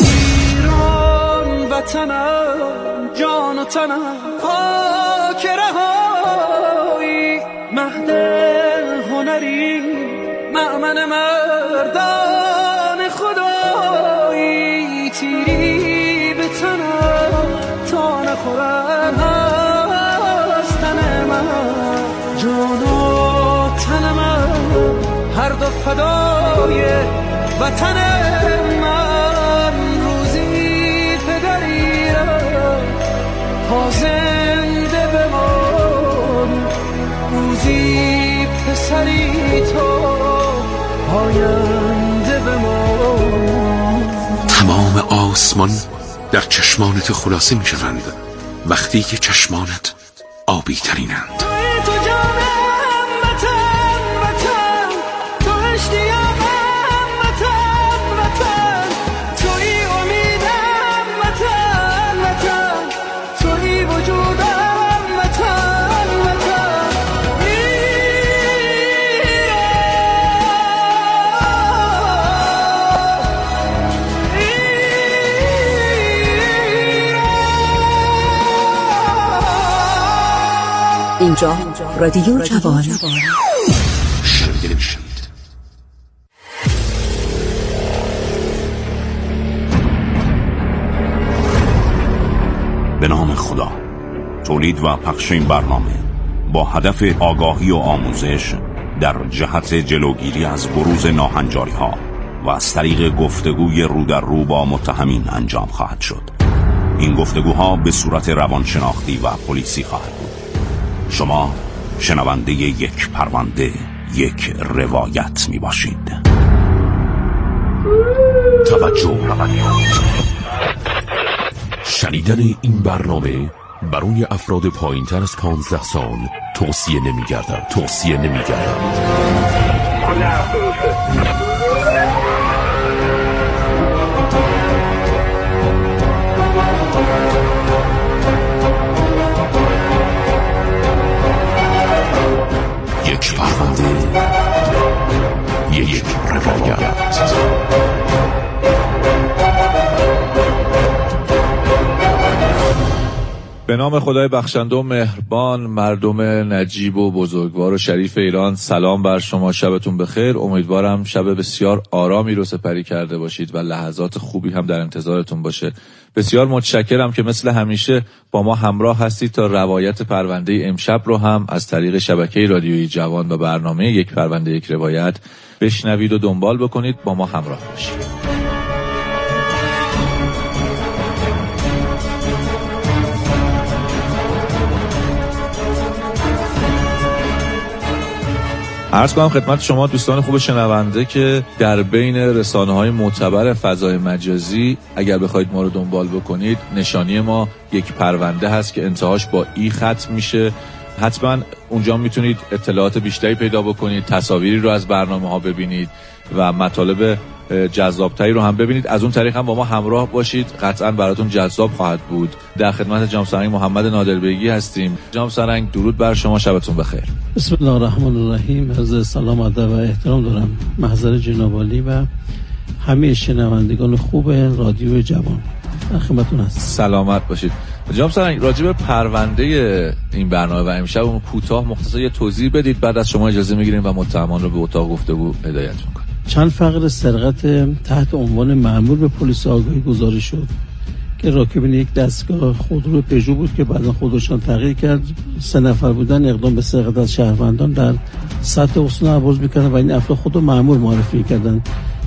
ایران وطنم جان و تنم خاک رهایی مهد هنری معمن مردان خدایی. تیری به تنم تا نخورن از تن من. جان و تن هر دو فدای وطن من روزی پدری تا زنده بمان. روزی پسری تو آینده بمان. تمام آسمان در چشمانت خلاصه می شوند وقتی که چشمانت آبی ترینند اینجا. رادیو جوان. به نام خدا. تولید و پخش این برنامه با هدف آگاهی و آموزش در جهت جلوگیری از بروز ناهنجاری ها و از طریق گفتگوی رو در رو با متهمین انجام خواهد شد. این گفتگوها به صورت روانشناختی و پلیسی خواهد بود. شما شنونده یک پرونده یک روایت می باشید. توجه. شنیدن این برنامه برای افراد پایین تر از 15 سال توصیه نمی گردد توصیه نمی گردد یک روایت به نام خدای بخشنده و مهربان مردم نجیب و بزرگوار و شریف ایران سلام بر شما. شبتون بخیر. امیدوارم شب بسیار آرامی رو سپری کرده باشید و لحظات خوبی هم در انتظارتون باشه. بسیار متشکرم که مثل همیشه با ما همراه هستید تا روایت پرونده امشب رو هم از طریق شبکه رادیویی جوان و برنامه یک پرونده یک روایت بشنوید و دنبال بکنید. با ما همراه باشید. عرض کنم خدمت شما دوستان خوب شنونده که در بین رسانه های معتبر فضای مجازی اگر بخواید ما رو دنبال بکنید نشانی ما یک پرونده هست که انتهاش با ای ختم میشه. حتما اونجا می‌تونید اطلاعات بیشتری پیدا بکنید تصاویری رو از برنامه ها ببینید و مطالب جذابتری رو هم ببینید. از اون طریق هم با ما همراه باشید. قطعا براتون جذاب خواهد بود. در خدمت جام سرنگ محمد نادربیگی هستیم. جام سرنگ درود بر شما. شبتون بخیر. بسم الله الرحمن الرحیم. از سلام ادب و احترام دارم. محضر جنابالی و همه شنوندگان خوب رادیو جوان. خدمتتون هستم. سلامت باشید. جام سرنگ راجع به پرونده این برنامه و امشب اون کوتاه مختصر یه توضیح بدید. بعد از شما اجازه می‌گیریم و متهمان رو به اتاق گفتگو هدایت می‌کنیم. چند فقر سرقت تحت عنوان معمول به پلیس آگاهی گزارش شد که راکبین یک دستگاه خودرو پژو بود که بعدا خودروشان تغییر کرد. سه نفر بودن اقدام به سرقت از شهروندان در سطح اصول عباس می‌کردن و این افراد خود رو معمول معرفی کردن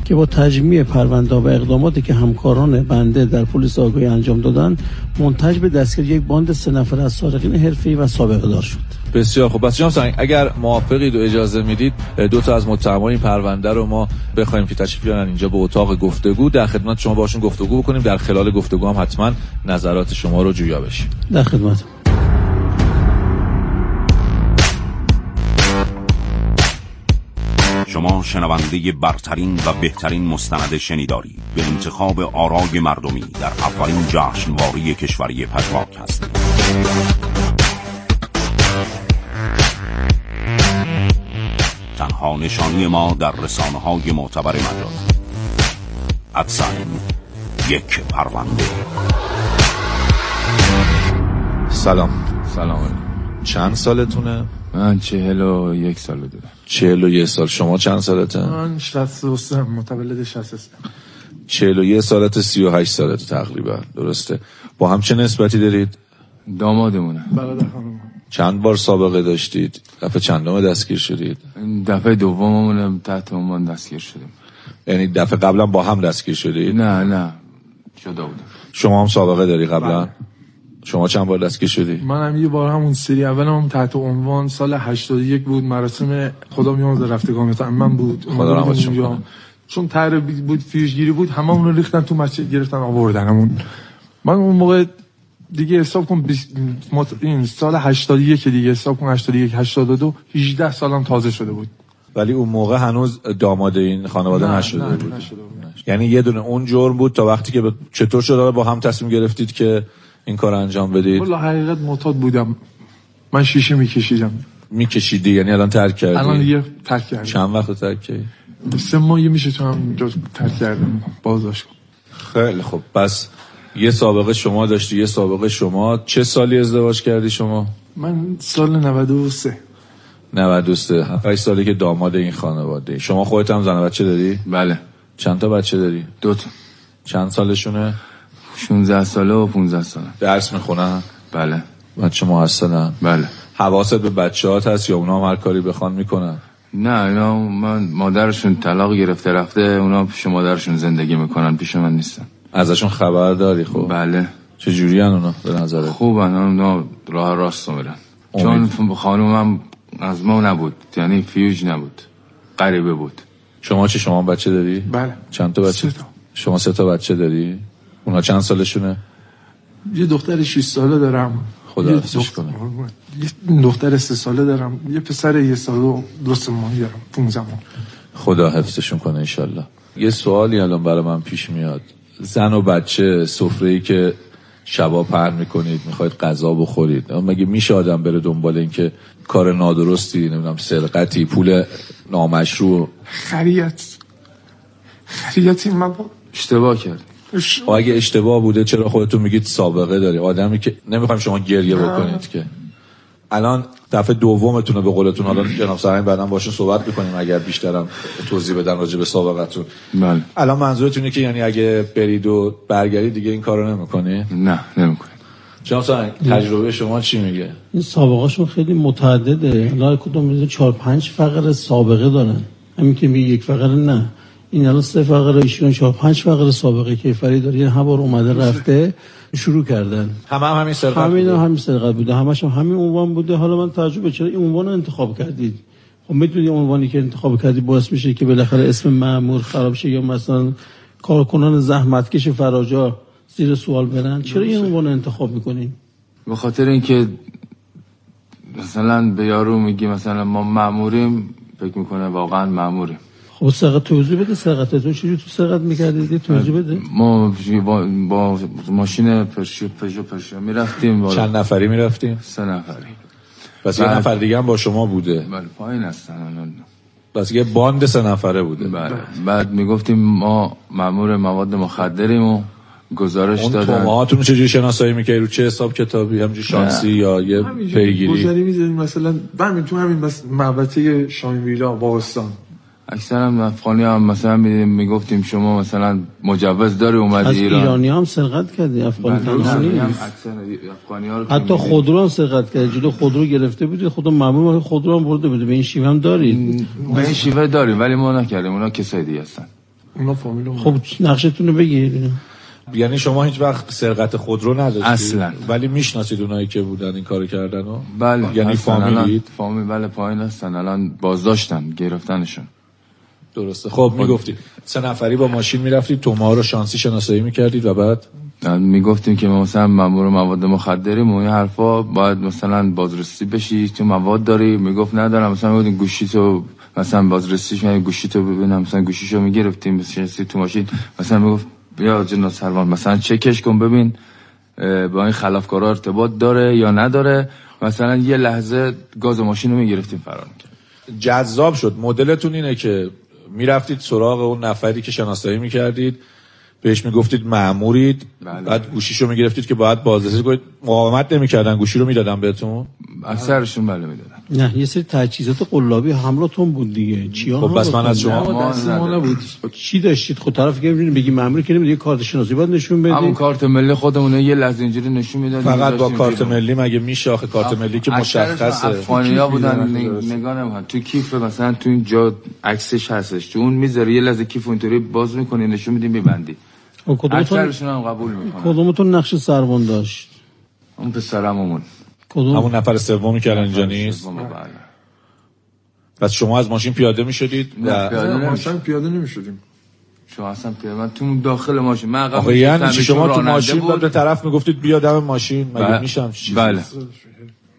که با تجمیع پرونده و اقداماتی که همکاران بنده در پلیس آگاهی انجام دادن منتج به دستگیری یک باند سه نفر از سارقین حرفه‌ای و سابقه دار شد. بسیار خوب. پس جناب اگر موافقید و اجازه می‌دید دو تا از متهمان این پرونده رو ما بخوایم که تشریف بیارن اینجا به اتاق گفتگو در خدمت شما باشون گفتگو بکنیم. در خلال گفتگو هم حتما نظرات شما رو جویا بشیم در خدمت شما شنونده برترین و بهترین مستند شنیداری به انتخاب آرای مردمی در اولین جشنواره کشوری پژواک هستید تنها نشانی ما در رسانه های معتبر مجاز. ادساین یک پرونده. سلام. سلام. چند سالتونه؟ من چهل و یک سال دارم. چهل و یه سال. شما چند سالته؟ من 63 متولد 63 چهل و یه سالت سی و هشت سالته تقریبا. درسته. با هم چه نسبتی دارید؟ دامادمونه. برادر خانم. چند بار سابقه داشتید؟ دفعه چندم دستگیر شدید؟ این دفعه دوممون تحت عنوان دستگیر شدیم. یعنی دفعه قبلا با هم دستگیر شدید؟ نه نه. جدا بودم. شما هم سابقه داری قبلا؟ شما چند بار دستگیر شدی؟ من هم یه بار همون سری اول هم تحت عنوان سال 81 بود مراسم خدا میامرز رفتگان من بود. خدا رحمتشون. چون تر بود فیوزگیری بود همه اون رو ریختن تو مسجد گرفتن آوردنمون. من اون موقع دیگه حساب کن بیس- مت- این سال 81 دیگه حساب کن 81 82 18 سالم تازه شده بود. ولی اون موقع هنوز داماد این خانواده نه، نشده نه، بود. نشده بود. یعنی یه دونه اون جرم بود تا وقتی که به- چطور شده با هم تصمیم گرفتید که این کار انجام بدید؟ والا حقیقت معتاد بودم. من شیشه میکشیدم. میکشیدی؟ یعنی الان ترک کردی؟ الان دیگه ترک کردم. چند وقت ترک کردی؟ سه ماهی میشه تو هم جز ترک کردم. بازداشت خیلی خب پس یه سابقه شما داشتی یه سابقه شما. چه سالی ازدواج کردی شما؟ من سال 93 93 7 سالی که داماد این خانواده. شما خودت هم زن بچه داری؟ بله. چند تا بچه داری؟ دو تا. چند سالشونه؟ 16 ساله و 15 ساله. درس می‌خونن؟ بله. بچه محسنن بله. حواست به بچه‌هات هست یا اونا هم هر کاری بخوان می‌کنن؟ نه اینا من مادرشون طلاق گرفته رفته اونا پیش مادرشون زندگی می‌کنن پیش من نیستن. ازشون خبر داری خب؟ بله. چه جوری اونا به نظرت؟ خوبن اونا راه راست رو میرن. چون خانومم از ما نبود یعنی فیوج نبود غریبه بود. شما چه شما بچه داری؟ بله. چند تا بچه؟ سه تا. شما سه تا بچه داری؟ اونا چند سالشونه؟ یه دختر 6 ساله دارم. خدا یه حفظش دخت- کنه. یه دختر سه ساله دارم. یه پسر یه سال و دو سه ماهی دارم. 15 ماه. خدا حفظشون کنه انشالله. یه سوالی الان برای من پیش میاد. زن و بچه سفره ای که شبا پهن می‌کنید می‌خواید غذا بخورید. مگه میشه آدم بره دنبال اینکه کار نادرستی نمی‌دونم سرقتی پول نامشروع؟ خریت. خریت این اشتباه کرد. خب اگه اشتباه بوده چرا خودتون میگید سابقه داری آدمی که نمی‌خوایم شما گریه بکنید که. الان دفعه دومتونه به قولتون حالا جناب سرین بعدا باشون صحبت می‌کنیم اگر بیشترم توضیح بدن راجع به سابقتون. بله. الان منظورتونه که یعنی اگه برید و برگردید دیگه این کارو نمی‌کنی؟ نه نمی‌کنه جناب سرین تجربه شما چی میگه؟ این سابقهشون خیلی متعدده. الان کدوم میزه چهار پنج فقره سابقه دارن. همین که میگه یک فقره نه. این الان سه فقره ایشون چهار پنج فقره سابقه کیفری داره. یعنی هر بار اومده رفته شروع کردن. همه هم همین سرقت همین همین سرقت بوده. همش هم همین عنوان بوده. حالا من تعجب چرا این عنوان رو انتخاب کردید؟ خب می‌دونی عنوانی که انتخاب کردی باعث میشه که بالاخره اسم مأمور خراب شه یا مثلا کارکنان زحمتکش فراجا زیر سوال برن؟ چرا این عنوان انتخاب می‌کنین؟ به خاطر اینکه مثلا به یارو میگی مثلا ما ماموریم فکر می‌کنه واقعا ماموریم خب سرقت توضیح بده سرقتتون چجوری تو سرقت می‌کردید توضیح بده. ما با, با ماشین پرشو پژو پرشو می‌رفتیم چند نفری می‌رفتیم؟ سه نفری. پس یه. نفر دیگه هم با شما بوده. بله پایین هستن الان. پس یه باند سه نفره بوده. بله. بعد می‌گفتیم ما مامور مواد مخدریم و گزارش اون دادن. تومهاتون چجوری شناسایی می‌کردی؟ رو چه حساب کتابی؟ همجوری شانسی یا یه پیگیری؟ گذاری می‌زنیم مثلا همین تو همین بس محبته شاین ویلا اکثرا افغانی هم مثلا می‌گفتیم شما مثلا مجوز داری اومدی از ایران. ایرانی هم سرقت کردی افغانی بله، تنها نه، هم نیست. اکثر افغانی ها رو که حتی. خودرو هم سرقت کرد جلو خودرو گرفته بودی خودم معمول خودرو هم برده بوده به این شیوه هم دارید. به این شیوه داریم ولی ما نکردیم اونا کسای دیگه هستن. اونا فامیل ما. خب نقشتون رو بگیر یعنی شما هیچ وقت سرقت خودرو نداشتید؟ اصلاً. ولی می‌شناسید اونایی که بودن این کارو کردن و بله یعنی فامیلید؟ فامیل بله پایین هستن الان بازداشتن گرفتنشون. درسته. خب می‌گفتید سه نفری با ماشین می‌رفتید تومه رو شانسی شناسایی می‌کردید و بعد؟ می‌گفتیم که ما مثلا مامور مواد مخدریم و این حرفا باید مثلا بازرسی بشی تو مواد داری؟ می‌گفت ندارم مثلا می‌گفتیم گوشی تو مثلا بازرسیش میگه گوشی تو ببینم مثلا گوشیشو می‌گرفتیم مثلا تو ماشین. مثلا می‌گفت بیا جناب سروان مثلا چکش کن ببین با این خلافکارا ارتباط داره یا نداره. مثلا یه لحظه گاز ماشین رو می‌گرفتیم فرار می‌کرد جذاب شد. مدلتون اینه که می‌رفتید سراغ اون نفری که شناسایی می‌کردید بهش می‌گفتید مأمورید بله. بعد گوشیشو می‌گرفتید که باید بازرسی کنید مقاومت نمی‌کردن گوشی رو می‌دادن بهتون اکثرشون بله می‌دادن. نه یه سری تجهیزات قلابی حملاتون بود دیگه. چیا خب بس من از شما ما دست. نبود. چی داشتید؟ خود طرف که می‌بینید بگی مامور که نمیده یه کارت شناسی باید نشون همون بدید کارت ملی خودمونه یه لحظه اینجوری نشون می‌دادیم فقط با کارت. ملی مگه میشه آخه؟ کارت ملی که مشخصه. افغانیا بودن. نگاه نمی‌کنن تو کیف مثلا تو این جا عکسش هستش. تو اون می‌ذاری یه لحظه کیف اینطوری باز می‌کنی نشون میدی میبندی. و کدومتون اکثرشون هم قبول می‌کنن. کدومتون نقش سربان داشت؟ اون پسرمون. کدوم؟ همون نفر سومی که الان اینجا نیست. بله. پس شما از ماشین پیاده می‌شدید نه، پیاده ما نمی‌شد. اصلا پیاده نمی‌شدیم. شما اصلا پیاده من تو داخل ماشین من عقب یعنی چی؟ شما تو ماشین بود. به طرف می‌گفتید بیا دم ماشین مگه بله. میشم؟ چیزی بله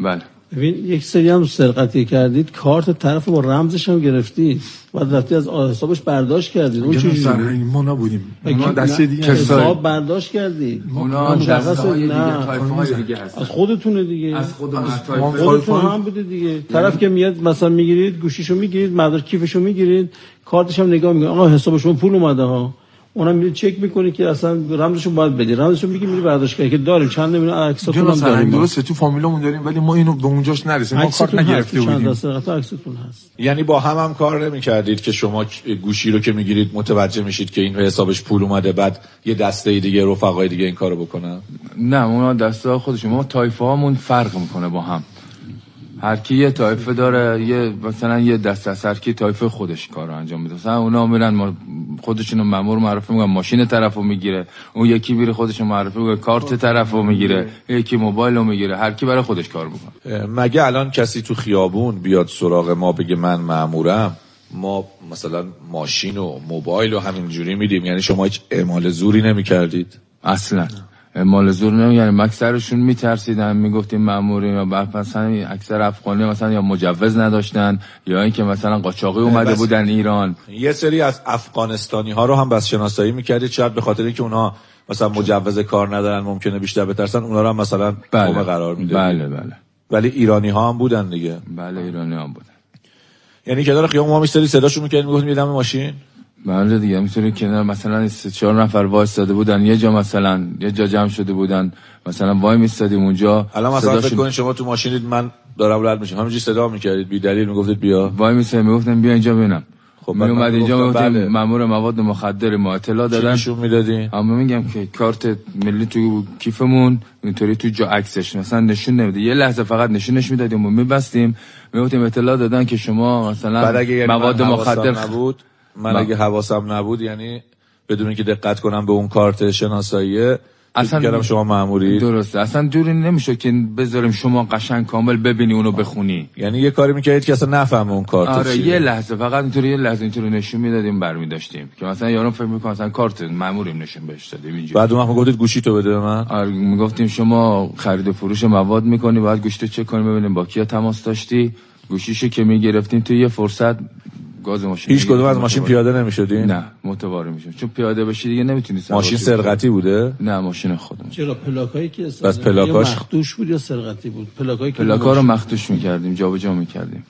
بله. ببین یک سری هم سرقتی کردید کارت طرف با رمزش هم گرفتید بعد رفتی از حسابش برداشت کردید. اون چیزی ما نبودیم. ما دسته دیگه. حساب برداشت کردید. اونا دسته‌های دیگه نه تایف‌های دیگه هستن از خودتونه دیگه. از خودمون خودتون هم بوده دیگه. طرف که میاد مثلا می‌گیرید گوشیشو می‌گیرید مدار کیفشو می‌گیرید کارتش هم نگاه می‌کنید آقا حساب شما پول اومده ها. اونم میری چک می‌کنی که اصلا رمزشو باید بدی رمزشو میگی میری برداشت که داریم چند نمیونه عکساتون هم داریم. درسته؟ تو فامیلمون داریم ولی ما اینو به اونجاش نرسیم. ما کارت نگرفته بودیم. عکستون هست. یعنی با هم هم کار نمی کردید که شما گوشی رو که می‌گیرید متوجه میشید که این حسابش پول اومده بعد یه دسته دیگه رفقای دیگه این کارو بکنن؟ نه اونا دسته خودشون. ما تایفه هامون فرق می‌کنه با هم. هر کی یه تایفه داره یه مثلا یه دست از هر کی تایفه خودش کار رو انجام میده. مثلا اونا میرن ما خودشونو مامور معرفی می‌کنن ماشین طرفو می‌گیره. اون یکی میره خودشو معرفی می‌کنه کارت طرفو می‌گیره. یکی موبایل رو می‌گیره. هر کی برای خودش کار می‌کنه. مگه الان کسی تو خیابون بیاد سراغ ما بگه من مامورم؟ ما مثلا ماشین و موبایل و همینجوری میدیم. یعنی شما هیچ اعمال زوری نمی کردید اصلا. مال زور نمی یعنی اکثرشون میترسیدن. می‌گفتیم ماموریم یا مثلا اکثر افغانی مثلا یا مجوز نداشتن یا اینکه مثلا قاچاقی اومده بس- بودن ایران. یه سری از افغانستانی ها رو هم بس شناسایی می‌کردید شاید به خاطر اینکه اونها مثلا مجوز کار ندارن ممکنه بیشتر بترسن. اونا رو هم مثلا بله. قرار می‌دادید بله بله. ولی ایرانی ها هم بودن دیگه. بله ایرانی هم بودن. یعنی کنار خیابون ما میستری صداشون می‌کردیم می‌گفتیم یه دم ماشین؟ بله دیگه می‌تونی کنار مثلا سه چهار نفر وایستاده بودن یه جا مثلا یه جا جمع شده بودن مثلا وای میستادیم اونجا الان مثلا فکر کنید شما تو ماشینید من دارم رد میشم. همینجوری صدا می‌کردید بی دلیل می‌گفتید بیا. وای میستادیم می‌گفتن بیا اینجا ببینم. خب من اومد اینجا می‌گفتم می‌گفتیم بله. مامور مواد مخدر ما اطلاع دادن. نشون می‌دادی اما میگم که کارت ملی تو کیفمون اینطوری تو جا عکسش مثلا نشون نمیده. یه لحظه فقط نشونش می‌دادیم و میبستیم. می‌گفتیم اطلاع دادن که شما مثلا یعنی مواد مخدر نبود من. اگه حواسم نبود یعنی بدون اینکه دقت کنم به اون کارت شناساییه اصلا کردم شما ماموری درسته. اصلا جوری نمیشه که بذاریم شما قشنگ کامل ببینی اونو بخونی. یعنی یه کاری می‌کردید که اصلا نفهمه اون کارت آره چیه. یه لحظه فقط اینطوری یه لحظه اینطوری نشون می‌دادیم برمی داشتیم که مثلا یارو فکر می‌کنه مثلا کارت ماموریم نشون بهش دادیم اینجوری. بعد اون وقت می‌گفتید گوشی تو بده به من؟ آره می‌گفتیم شما خرید و فروش مواد می‌کنی باید گوشتو چک کنی ببینیم با کیا تماس داشتی. گوشیشو که می‌گرفتیم تو یه فرصت گاز ماشین هیچ کدوم از می‌گرفتیم، ماشین. پیاده نمی‌شدین نه متواری میشون چون پیاده باشی دیگه نمی‌تونی سوار ماشین شی. سرقتی بوده نه ماشین خودمون چرا پلاکایی که بس پلاکاش؟ مخدوش بود یا سرقتی بود پلاکایی که پلاکا رو مختوش می‌کردیم جابجا می‌کردیم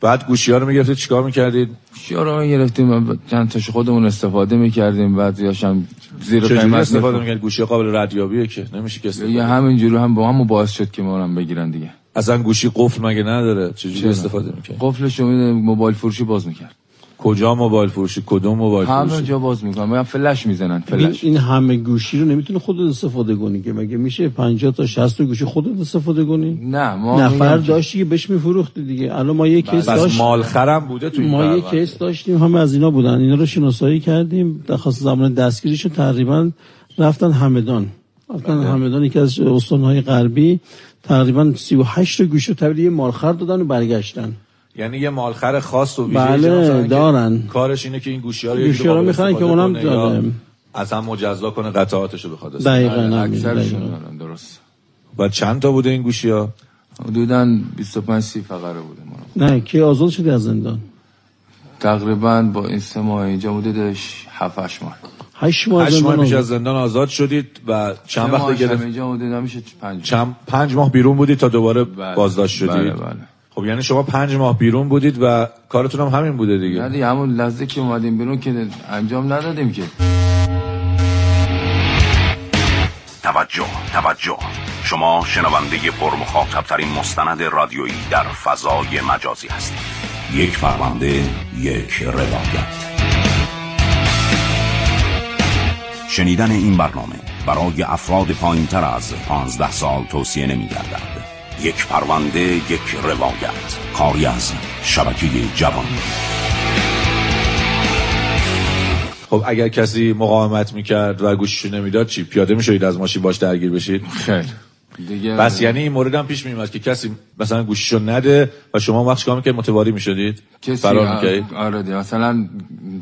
بعد گوشی ها رو می‌گرفتید چیکار می‌کردید گوشی رو گرفتیم چند تاش خودمون استفاده می‌کردیم بعضیاش هم زیر قیمت استفاده. می‌کردید گوشی قابل ردیابیه که نمیشه که استفاده همینجوری هم با همون باعث شد که ما رو هم بگیرن دیگه اصلا گوشی قفل مگه نداره؟ چجوری؟ استفاده می‌کرد قفلش رو می‌ده، موبایل فروشی باز می‌کرد. کجا موبایل فروشی؟ کدوم موبایل همه فروشی؟ جا باز می‌کنن. میگن فلش می‌زنن فلش. این همه گوشی رو نمی‌تونه خودت استفاده کنی که مگه میشه 50 تا 60 تا گوشی خودت استفاده کنی؟ نه ما نفر داشتی که بهش میفروختی دیگه. الان ما یه کیس بس داشت مالخرم بوده تو این ما یه پرونده. کیس داشتیم همه از اینا بودن. اینا رو شناسایی کردیم در خاص زمان دستگیریشون تقریبا رفتن همدان. رفتن بله. همدان یکی از استانهای غربی. تقریبا 38 تا گوشی رو تحویل یه مالخر دادن و برگشتن. یعنی یه مالخر خاص و ویژه بله، دارن. کارش اینه که این گوشی ها رو گوشی ها رو می‌خرن که اونم داره. اصلا مجزا کنه قطعاتش رو بخواد دقیقاً بله، اکثرشون درست. و چند تا بوده این گوشی ها حدودا 25 30 فقره بوده ما نه کی آزاد شدی از زندان؟ تقریبا با این سه ماه اینجا بودش 7 8 ماه. هشت ماه از هشت ماه زندان پیش از آزاد. زندان آزاد شدید و چند وقت گرفت؟ میشه 5 چند پنج ماه بیرون بودید تا دوباره بله. بازداشت شدید؟ بله. بله خب یعنی شما پنج ماه بیرون بودید و کارتون هم همین بوده نه دیگه دیگه همون لحظه که اومدیم بیرون که انجام ندادیم که. توجه توجه. شما شنونده پر مخاطبترین مستند رادیویی در فضای مجازی هستید. یک پرونده یک روایت. شنیدن این برنامه برای افراد پایین تر از 15 سال توصیه نمی گردد یک پرونده یک روایت. کاری از شبکه جوان. خب اگر کسی مقاومت می‌کرد و گوشیشو نمی‌داد چی؟ پیاده می‌شوید از ماشین باش درگیر بشید؟ خیر دیگه بس یعنی این مورد هم پیش میومد که کسی مثلا گوشیشو نده و شما وقت چیکار می‌کرد متواری می‌شدید؟ کسی فرار می‌کردید؟ آره دیگه. مثلا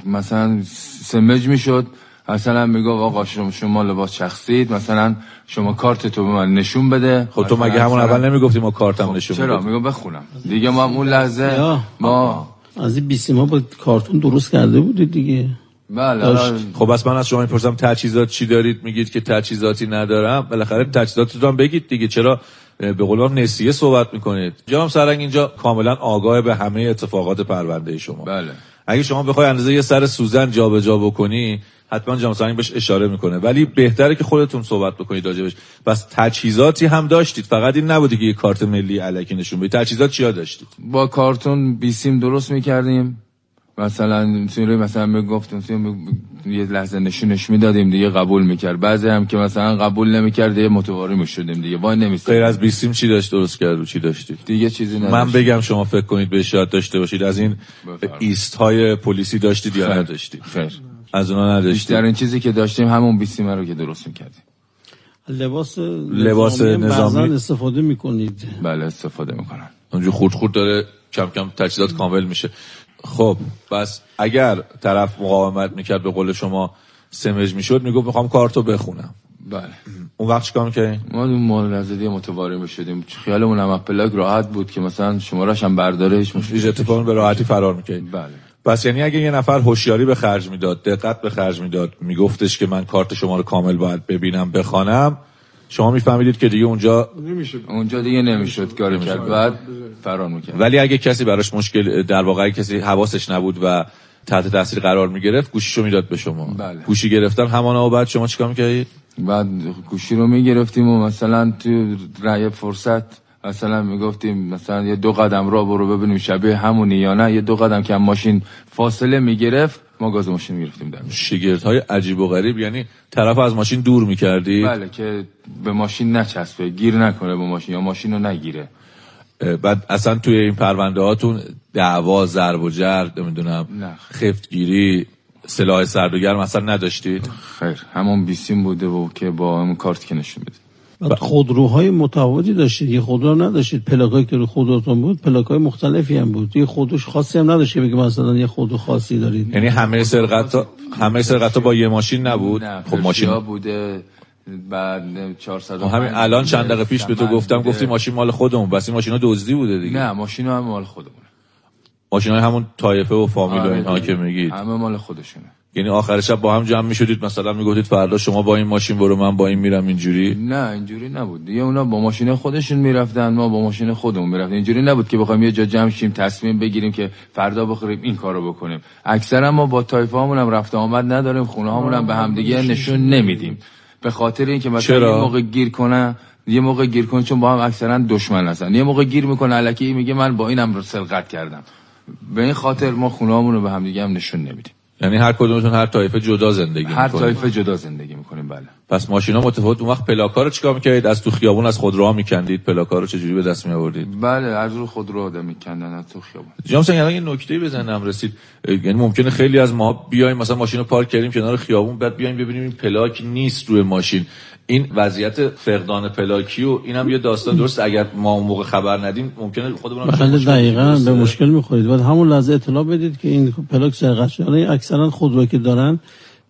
مثلا سمج می‌شد. مثلا می‌گفت آقا شما شما لباس شخصید مثلا شما کارت تو به من نشون بده. خب تو مگه همون اول نمی‌گفتی ما کارتم نشون چرا؟ میگم بخونم. دیگه ما هم اون لحظه یا. ما از این بیسیما با کارتون درست کرده بودید دیگه. بله داشت. حالا خب بس من از شما می‌پرسم تجهیزات چی دارید؟ میگید که تجهیزاتی ندارم. بالاخره تجهیزاتتون هم بگید دیگه. چرا؟ به قول من نسیه صحبت می‌کنید. جناب سرنگ اینجا کاملا آگاه به همه اتفاقات پرونده شما. بله. اگه شما بخوای اندازه یه سر سوزن جابجا بکنی حتما سرنگ بهش اشاره می‌کنه. ولی بهتره که خودتون صحبت بکنید راجبش. بس تجهیزاتی هم داشتید. فقط این نبوده که یه کارت ملی علکی نشون بدید. تجهیزات چیا داشتید؟ با کارتون بیسیم درست می‌کردیم. مثلا سوره مثلا می‌گفتیم سوره یه لحظه نشونش می‌دادیم دیگه قبول می‌کرد. بعضی هم که مثلا قبول نمی‌کرد دیگه متواری می‌شدیم دیگه. وای نمیستیم غیر از بیسیم چی داشت؟ درست کرد و چی داشتید؟ دیگه چیزی نداشت. من بگم شما فکر کنید بهش یاد داشته باشید. از این. ایست های پلیسی داشتید یا. نداشتید؟ خیر. از اونا نداشتید بیشتر این چیزی که داشتیم همون بیسیم رو که درست می‌کردیم. لباس لباس نظامی استفاده می‌کنید. بله استفاده می‌کنن. اونجا خورد خورد داره کم کم تجهیزات کامل میشه. خب پس اگر طرف مقاومت می‌کرد به قول شما سمج می‌شد می‌گفت می‌خوام کارتو بخونم. بله. اون وقت چیکار می‌کردین؟ ما اون مال نزدی متواری می‌شدیم خیالمون هم از پلاک راحت بود که مثلا شمارش هم برداره هیچ مشکلی اتفاقی به راحتی فرار می‌کردین. بله. پس یعنی اگه یه نفر هوشیاری به خرج می‌داد دقت به خرج می‌داد میگفتش که من کارت شما رو کامل باید ببینم بخوانم شما میفهمیدید که دیگه اونجا نمیشه اونجا دیگه نمی‌شد. کاری کرد بعد فرار می‌کرد. ولی اگه کسی براش مشکل در واقع کسی حواسش نبود و تحت تاثیر قرار می‌گرفت گوشیشو می‌داد به شما. بله. گوشی گرفتن همانا و بعد شما چیکار می‌کردید؟ بعد گوشی رو می‌گرفتیم و مثلا تو رأی فرصت مثلا می‌گفتیم مثلا یه دو قدم را برو ببینیم شبیه همونی یا نه. یه دو قدم که ماشین فاصله می‌گرفت ما گاز ماشین می‌گرفتیم در شگرت های عجیب و غریب یعنی طرف از ماشین دور می‌کردی؟ بله که به ماشین نچسبه گیر نکنه به ماشین یا ماشین رو نگیره. بعد اصلا توی این پرونده هاتون دعوا ضرب و جرد نمی‌دونم. خفتگیری سلاح سرد و گرم اصلا نداشتید؟ خیر همون بیسیم بوده و که با همون کارت که نشون بده بعد خودروهای متفاوتی داشتید. یه خودرو نداشتید. پلاکایی که رو خودروتون بود پلاکای مختلفی هم بود. یه خودروش خاصی هم نداشت که بگه مثلا یه خودرو خاصی دارید. یعنی همه سرقت همه سرقت با یه ماشین نبود؟ نه خب ماشین بوده. بعد 400 خب همین الان چند دقیقه پیش به تو گفتم گفتی ماشین مال خودمون. بس این ماشینا دزدی بوده دیگه. نه ماشین هم مال خودمونه. ماشین های همون طایفه و فامیل و آره اینها. که میگید. همه مال خودشونه. یعنی آخر شب با هم جمع می‌شدید مثلا می‌گفتید فردا شما با این ماشین برو من با این میرم اینجوری؟ نه اینجوری نبود. دیگه اونا با ماشین خودشون می‌رفتن ما با ماشین خودمون می‌رفتیم. اینجوری نبود که بخوایم یه جا جمع شیم تصمیم بگیریم که فردا بخوریم این کارو بکنیم. اکثرا ما با هامون هم رفت آمد نداریم خونه هامون هم به همدیگه نشون نمیدیم. به خاطر اینکه مثلا چرا؟ یه موقع گیر کنه یه موقع گیر کنه چون با هم اکثرا دشمن هستن. یه موقع گیر می‌کنه الکی میگه من با اینم سرقت کردم. به این خاطر ما خونه رو به همدیگه هم نشون نمیدیم. یعنی هر کدومتون هر طایفه جدا زندگی هر می‌کنید. تایفه جدا زندگی می‌کنیم بله. پس ماشینا متفاوت اون وقت پلاکا رو چیکار می‌کردید؟ از تو خیابون از خودروها میکندید پلاکا رو چجوری به دست می آوردید بله از رو خود رو آدم میکندن از تو خیابون. جناب سنگ الان یه نکته بزنم رسید یعنی ممکنه خیلی از ما بیایم مثلا ماشین رو پارک کردیم کنار خیابون بعد بیایم ببینیم این پلاک نیست روی ماشین. این وضعیت فقدان پلاکی و اینم یه داستان درست اگر ما اون موقع خبر ندیم ممکنه خودمون بله مشکل دقیقا؟ به مشکل می‌خورید. بعد همون لحظه اطلاع بدید که این پلاک سرقت شده. اکثرا خودرو که دارن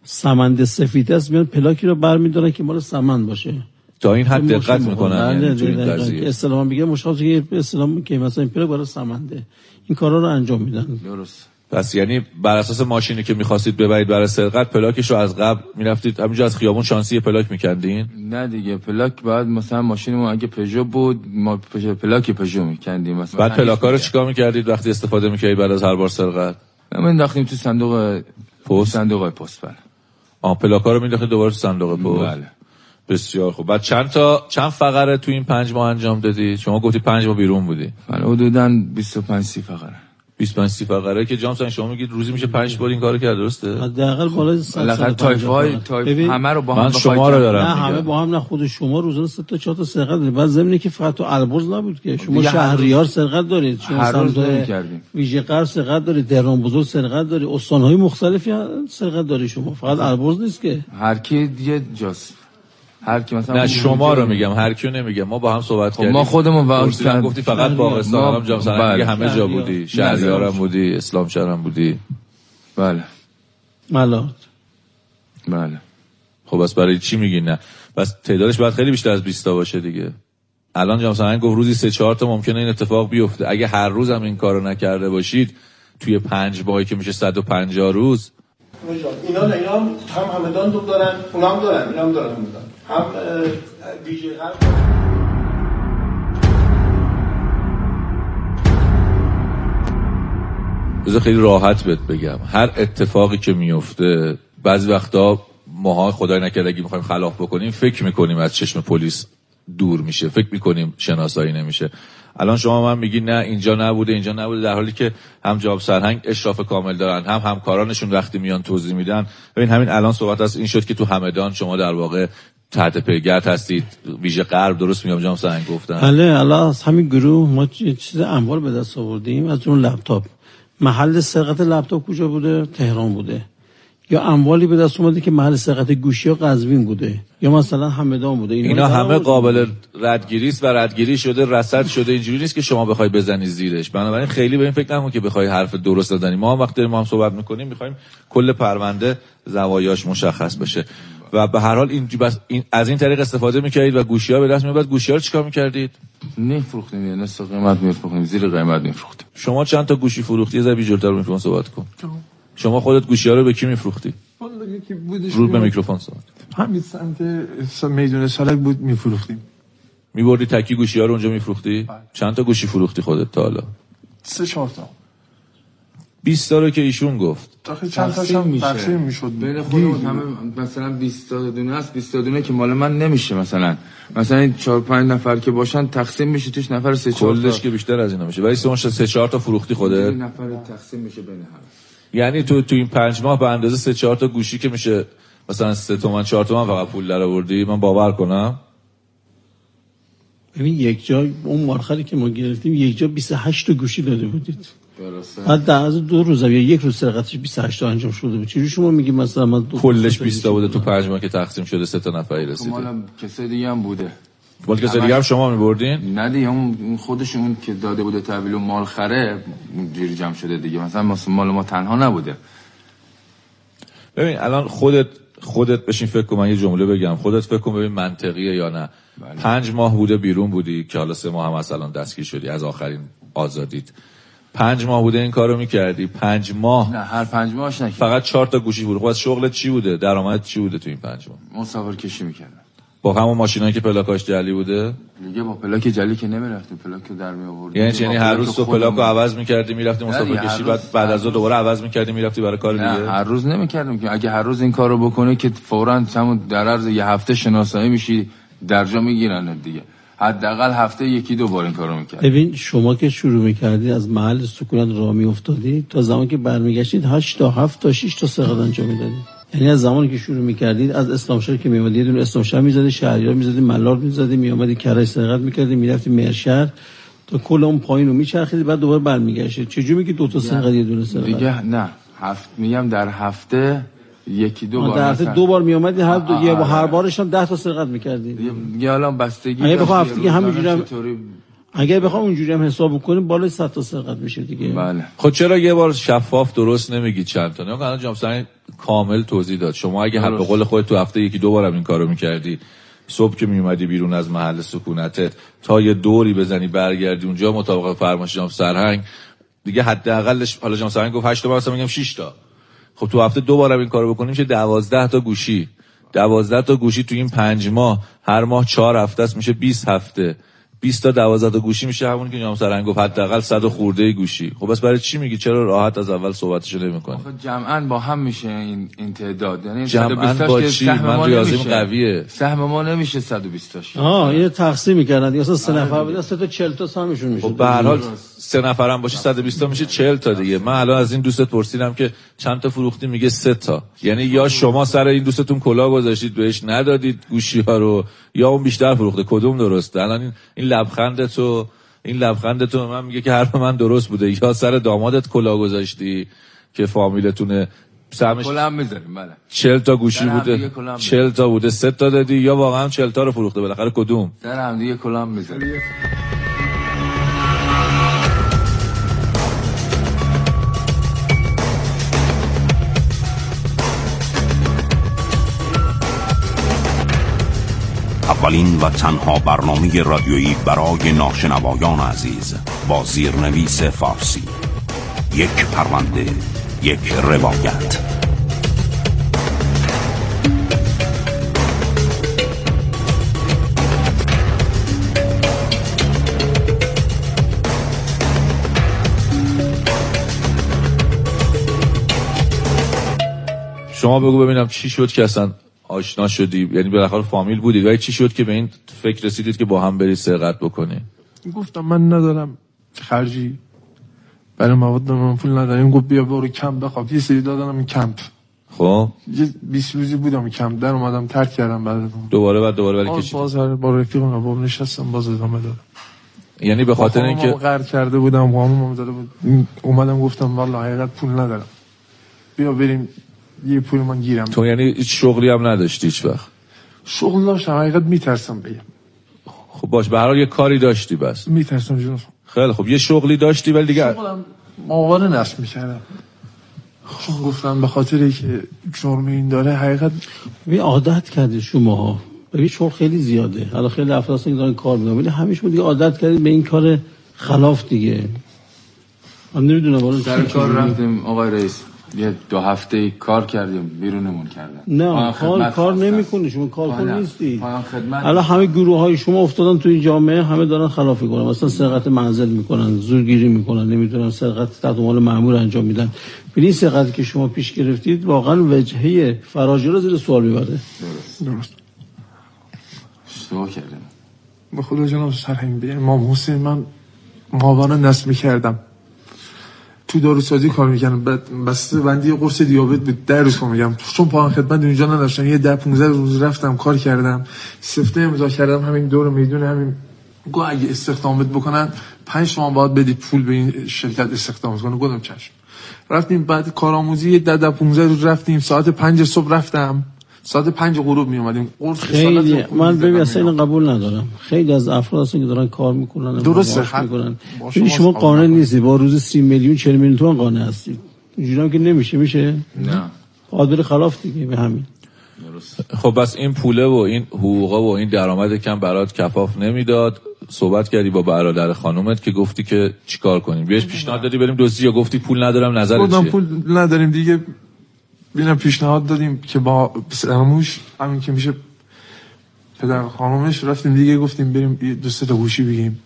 سمند سفید است میان پلاکی رو برمیدارن که مال سمند باشه. تا این حد مشکل دقت. می‌کنن بله، یعنی تو این دقیقاً. قضیه که اصطلاحا میگه مشخصه که اصطلاح که مثلا این پلاک برای سمنده. این کارا رو انجام میدن. درست. پس یعنی بر اساس ماشینی که می‌خواستید ببرید برای سرقت پلاکش رو از قبل می‌رفتید همینجا از خیابون شانسی پلاک میکندین؟ نه دیگه پلاک بعد مثلا ماشینمون اگه پژو بود ما پژ... پلاک پژو میکندیم. مثلا بعد پلاکا رو چیکار می‌کردید وقتی استفاده می‌کردید بعد از هر بار سرقت؟ ما انداختیم تو صندوق پست؟ صندوق پست بله. آه پلاکا رو مینداختید دوباره تو صندوق پست؟ بله. بسیار خوب. بعد چند تا چند فقره تو این پنج ماه انجام دادی؟ شما گفتی پنج ماه بیرون بودی. بله حدودا 25 30 فقره. 25 30 فقره که جامسون شما میگید روزی میشه 5 بار این کارو کرد درسته؟ حداقل بالای 100 بالاخره تایف های تایف همه رو با هم من شما رو. دارم. نه. همه با هم نه خود شما روزانه سه تا چهار تا سرقت دارید. بعد زمینه که فقط تو البرز نبود که. شما شهریار سرقت دارید. شما هر روز سمت. ویژه قرب سرقت دارید. تهران بزرگ سرقت دارید. استانهای مختلفی هم سرقت دارید شما. فقط البرز نیست که. هر کی دیگه جاست. هر کی مثلا نه شما رو میگم هر کیو نمیگم. ما با هم صحبت خب کردیم. ما خودمون و- پرسیدم گفتی فقط باغستان ما- هم جام سرنگ بله. دیگه همه جا. بودی شهریار. هم بودی اسلام شهر هم بودی. بله. ملات بله. خب بس برای چی میگی؟ نه. بس تعدادش باید خیلی بیشتر از 20 تا باشه دیگه. الان جام سرنگ گفت روزی سه چهار تا ممکنه این اتفاق بیفته. اگه هر روز هم این کارو نکرده باشید توی پنج ماهی که میشه 150 روز. اینا اینا هم هم همدان دارن اونا هم دارن اینا هم دارن. هم ویژه قلب بذار خیلی راحت بهت بگم. هر اتفاقی که میفته بعضی وقتا ماها خدای نکرده اگه می‌خوایم خلاف بکنیم فکر می‌کنیم از چشم پلیس دور میشه. فکر می‌کنیم شناسایی نمیشه. الان شما من میگی نه اینجا نبوده اینجا نبوده در حالی که هم جواب سرهنگ اشراف کامل دارن هم همکارانشون وقتی میان توضیح میدن. ببین همین الان صحبت از این شد که تو همدان شما در واقع تحت پیگرد هستید. ویژه غرب درست میگم جام سرهنگ گفتن. بله الان از همین گروه ما چیز اموال به دست آوردیم. از اون لپتاپ. محل سرقت لپتاپ کجا بوده؟ تهران بوده. یا اموالی به دست اومده که محل سرقت گوشی ها قزوین بوده. یا مثلا همدان بوده. اینا همه قابل ردگیری است و ردگیری شده رصد شده اینجوری نیست که شما بخوای بزنی زیرش. بنابراین خیلی به این فکر نکن که بخوای حرف درست بزنی. ما هم وقتی ما هم صحبت می‌کنیم می‌خوایم کل پرونده زوایاش مشخص بشه. و به هر حال این, بس این از این طریق استفاده می‌کردید و گوشی ها به دست میاد گوشی ها رو چیکار می‌کردید؟ نمیفروختیم یعنی نصف قیمت میفروختیم زیر قیمت میفروختیم. شما چند تا گوشی فروختی؟ یه ذره بیجورتر میکروفون صحبت کن. شما خودت گوشی ها رو به کی میفروختی؟ والا یکی بودش رو به میکروفون صحبت همین سمت میدون سالک بود میفروختیم. میبردی تکی گوشی ها رو اونجا میفروختی؟ چند تا گوشی فروختی خودت تا حالا؟ سه چهار تا. 20 تا رو که ایشون گفت. آخه چند تاش هم تقسیم می‌شد. بین خودمون همه مثلا 20 تا دونه است. 20 تا دونه که مال من نمیشه مثلا. مثلا این 4 5 نفر که باشن تقسیم میشه. توش نفر 3 4 تا. کلش که بیشتر از اینا میشه. ولی شما سه چهار تا فروختی خودت یه نفر تقسیم میشه بین همه. یعنی تو تو این پنج ماه به اندازه سه چهار تا گوشی که میشه مثلا سه تومن چهار تومن فقط پول در آوردی من باور کنم. ببین یک جا اون مارخری که ما گرفتیم یک جا 28 تا گوشی داده بودید. در از دو روز یا یک روز سرقتش 28 تا انجام شده بود. چجوری شما میگی مثلا من دو کلش تا 20 تا بوده؟ تو پنج ماه که تقسیم شده سه تا نفری خب رسیده. مال کسای دیگه هم بوده. مال کسی دیگه هم شما میبردین؟ نه دیگه اون اون خودش اون که داده بوده تحویل و مال خره جوری جمع شده دیگه. مثلا مثلا مال ما تنها نبوده. ببین الان خودت خودت بشین فکر کن من یه جمله بگم. خودت فکر کن ببین منطقیه یا نه. بله. پنج ماه بوده بیرون بودی. که حالا سه ماه هم مثلا دستگیر شدی از آخرین آزادیت. پنج ماه بوده این کارو می‌کردی. پنج ماه. نه هر پنج ماهش نکرد. فقط چهار تا گوشی فروخت از شغلت چی بوده؟ درآمدت چی بوده تو این پنج ماه؟ مسافر کشی می‌کردن. با همون ماشینایی که پلاکاش جعلی بوده؟ دیگه با پلاک جلی که نمی‌رفتیم. پلاک رو در می آوردیم یعنی؟ یعنی هر روز تو. پلاک رو عوض می‌کردی می‌رفتی مسافر کشی بعد بعد از. دوباره عوض می‌کردی می‌رفتی برای کار نه دیگه؟ هر روز نمی‌کردیم که. اگه هر روز این کارو بکنه که فورا همون در عرض یه هفته شناسایی میشی درجا می‌گیرن دیگه. حداقل هفته یکی دو بار این کارو می‌کرد ببین شما که شروع می‌کردید از محل سکونت راه میافتادید تا زمان که برمیگشتید 8 تا 7 تا 6 تا سرقت انجام می‌دادید. یعنی از زمانی که شروع می‌کردید از اسلام شهر که میومدید یه دونه اسلام شهر می‌زدید شهریار می‌زدید ملار می‌زدید میومدید کرج سرقت می‌کردید می‌رفتید مرشهر تا کل اون پایین رو میچرخیدید بعد دوباره برمیگشتید چجوری میگی دو تا سرقت یه دونه سرقت دیگه نه. هفت میگم در هفته یکی دو بار در هفته دو بار میومدید هر دو یه هر. بارش هم 10 تا سرقت می‌کردید دیگه- دیگه الان بستگی اگه بخوام هفتگی همینجوری هم- اگر بخوام اونجوری هم حساب بکنیم بالای 100 تا سرقت میشه دیگه. بله. خب چرا یه بار شفاف درست نمیگی چند تا؟ نه الان جامسن کامل توضیح داد. شما اگه حق به قول خودت تو هفته یکی دو بارم این کارو می‌کردی صبح که میومدی بیرون از محل سکونتت تا یه دوری بزنی برگردی اونجا مطابق فرمایش جام سرهنگ دیگه حداقلش حالا جام سرهنگ گفت 8 تا من مثلا میگم 6 تا. خب تو هفته دو بارم این کارو بکنیم میشه 12 تا گوشی. 12 تا گوشی تو این پنج ماه. هر ماه چهار هفته است میشه 20 هفته. 20 تا 12 تا گوشی میشه همون که نیام سرنگ گفت حداقل 100 خورده گوشی. خب بس برای چی میگی؟ چرا راحت از اول صحبتشو نمی‌کنی؟ آخه جمعا با هم میشه این این تعداد یعنی جمعاً 120 با که چی؟ سهم من ما ریاضیم نمیشه. قویه. سهم ما نمیشه 120 تاش. آه یه تقسیم می‌کردن. اصلا سه نفر بودن سه تا 40 تا سهمشون می‌شد. خب به هر حال سه نفرم باشه 120 تا میشه 40 تا دیگه. من الان از این دوستت پرسیدم که چند تا فروختی؟ میگه سه تا. یعنی یا شما سر این دوستتون کلا گذاشتید بهش ندادید گوشی ها رو یا اون بیشتر فروخته. کدوم درسته الان این این لبخند تو این لبخند تو من میگه که حرف من درست بوده. یا سر دامادت کلا گذاشتی که فامیلتونه. سهمش کلا هم می‌ذاریم بله. 40 تا گوشی بوده. کلا هم 40 تا بوده. سه تا دادی یا واقعا 40 تا رو فروخته بالاخره کدوم؟ در هم دیگه کلا هم می‌ذاریم اولین و تنها برنامه رادیویی برای ناشنوایان عزیز با زیرنویس فارسی. یک پرونده یک روایت. شما بگو ببینم چی شد که اصلا آشنا شدی؟ یعنی بالاخره فامیل بودید ولی چی شد که به این فکر رسیدید که با هم برید سرقت بکنی؟ گفتم من ندارم خرجی. برای مواد من پول ندارم گفت بیا برو کمپ. بخواب یه سری دادنم این کمپ. خب؟ یه 20 روزی بودم کمپ. در اومدم ترک کردم بعد. دوباره بعد دوباره ولی کشید باز با رفیقم با نشستم باز ادامه دادم. یعنی به خاطر اینکه قرض کرده بودم قانونم داده بود. اومدم گفتم والله حقیقت پول ندارم. بیا بریم یه پول من گیرم. تو یعنی هیچ شغلی هم نداشتی هیچ وقت؟ شغل داشتم حقیقت میترسم بگم خب باش به هر حال یه کاری داشتی بس. میترسم جون. خیلی خب یه شغلی داشتی ولی دیگه شغلم ماهواره نصب می‌کردم. چون گفتم به خاطر که جرم این داره حقیقت ببین عادت کردید شما. ببین شغل خیلی زیاده. حالا خیلی افراد که دارن کار می‌کنن ولی همه شما دیگه عادت کردید به این کار خلاف دیگه. من نمی‌دونم والا سر کار رفتیم آقای رئیس. یه دو هفته ای کار کردیم بیرونمون کردن. نه کار کار. نمی‌کنی شما کارکن نیستی. الان همه گروه های شما افتادن تو این جامعه همه دارن خلاف می‌کنن مثلا سرقت منزل می‌کنن زورگیری می‌کنن نمی‌دونم سرقت تحت عنوان مامور انجام میدن. این سرقتی که شما پیش گرفتید واقعا وجهه فراجعه رو زیر سوال می‌بره. درست. اشتباه کردیم به خدا جناب سرهنگ به امام حسین من ماهواره نصب می‌کردم. تو داروسازی کار بعد بسته بندی قرص دیابت بود در روز کار می‌کردم. چون پایان خدمت اونجا نداشتم. یه ده 15 روز رفتم کار کردم. سفته امضا کردم. همین دور میدون همین گو اگه استخدامت بکنن پنج تومن باید بدی پول به این شرکت استخدامت کنه. گفتم چشم. رفتیم بعد کارآموزی ده 15 روز رفتیم. ساعت پنج صبح رفتم. ساعت پنج غروب می اومدیم قرص خیلی من ببین اصلا. اینو قبول ندارم. خیلی از افراد هستن که دارن کار می‌کنن درسته. معاش می‌کنن. شما شما قانع. نیستی با روز 30 میلیون 40 میلیون تومان قانع هستید. اینجوری که نمیشه میشه؟ نه. قادر خلاف دیگه به همین. خب بس این پوله و این حقوقا و این درآمد کم برات کفاف نمی‌داد. صحبت کردی با برادر خانومت که گفتی که چیکار کنیم. بهش پیشنهاد دادی بریم دزدی یا گفتی پول ندارم گفتم چیه؟ پول نداریم دیگه. بینم پیشنهاد دادیم که با سرموش همین که میشه پدر خانومش رفتیم دیگه گفتیم بریم دو سه تا گوشی بگیم.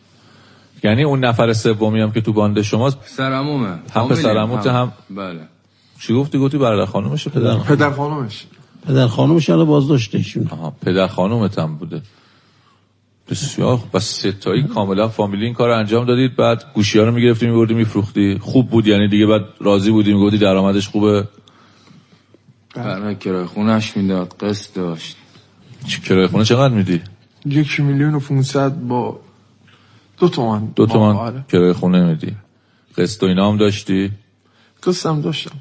یعنی اون نفر سومی هم که تو باند شماست پسرعمومه هم پسرعموته هم- بله. چی گفتی؟ گفتی برادر خانومشه پدر پدر خانومش. پدر خانمش الان بازداشته ایشون آها پدر خانومت هم بوده. بسیار. بس ستایی کاملا فامیلی این کار رو انجام دادید. بعد گوشی ها رو می‌گرفتی میبردی میفروختی خوب بود یعنی دیگه بعد راضی بودی می‌گفتی درآمدش خوبه. برای کرای خونش می‌داد قسط داشت. چی کرایه خونه چقدر میدی؟ یک میلیون و 500 با دو تومن دو تومن آره. کرایه خونه میدی. قسط و اینا هم داشتی؟ قسم داشتم.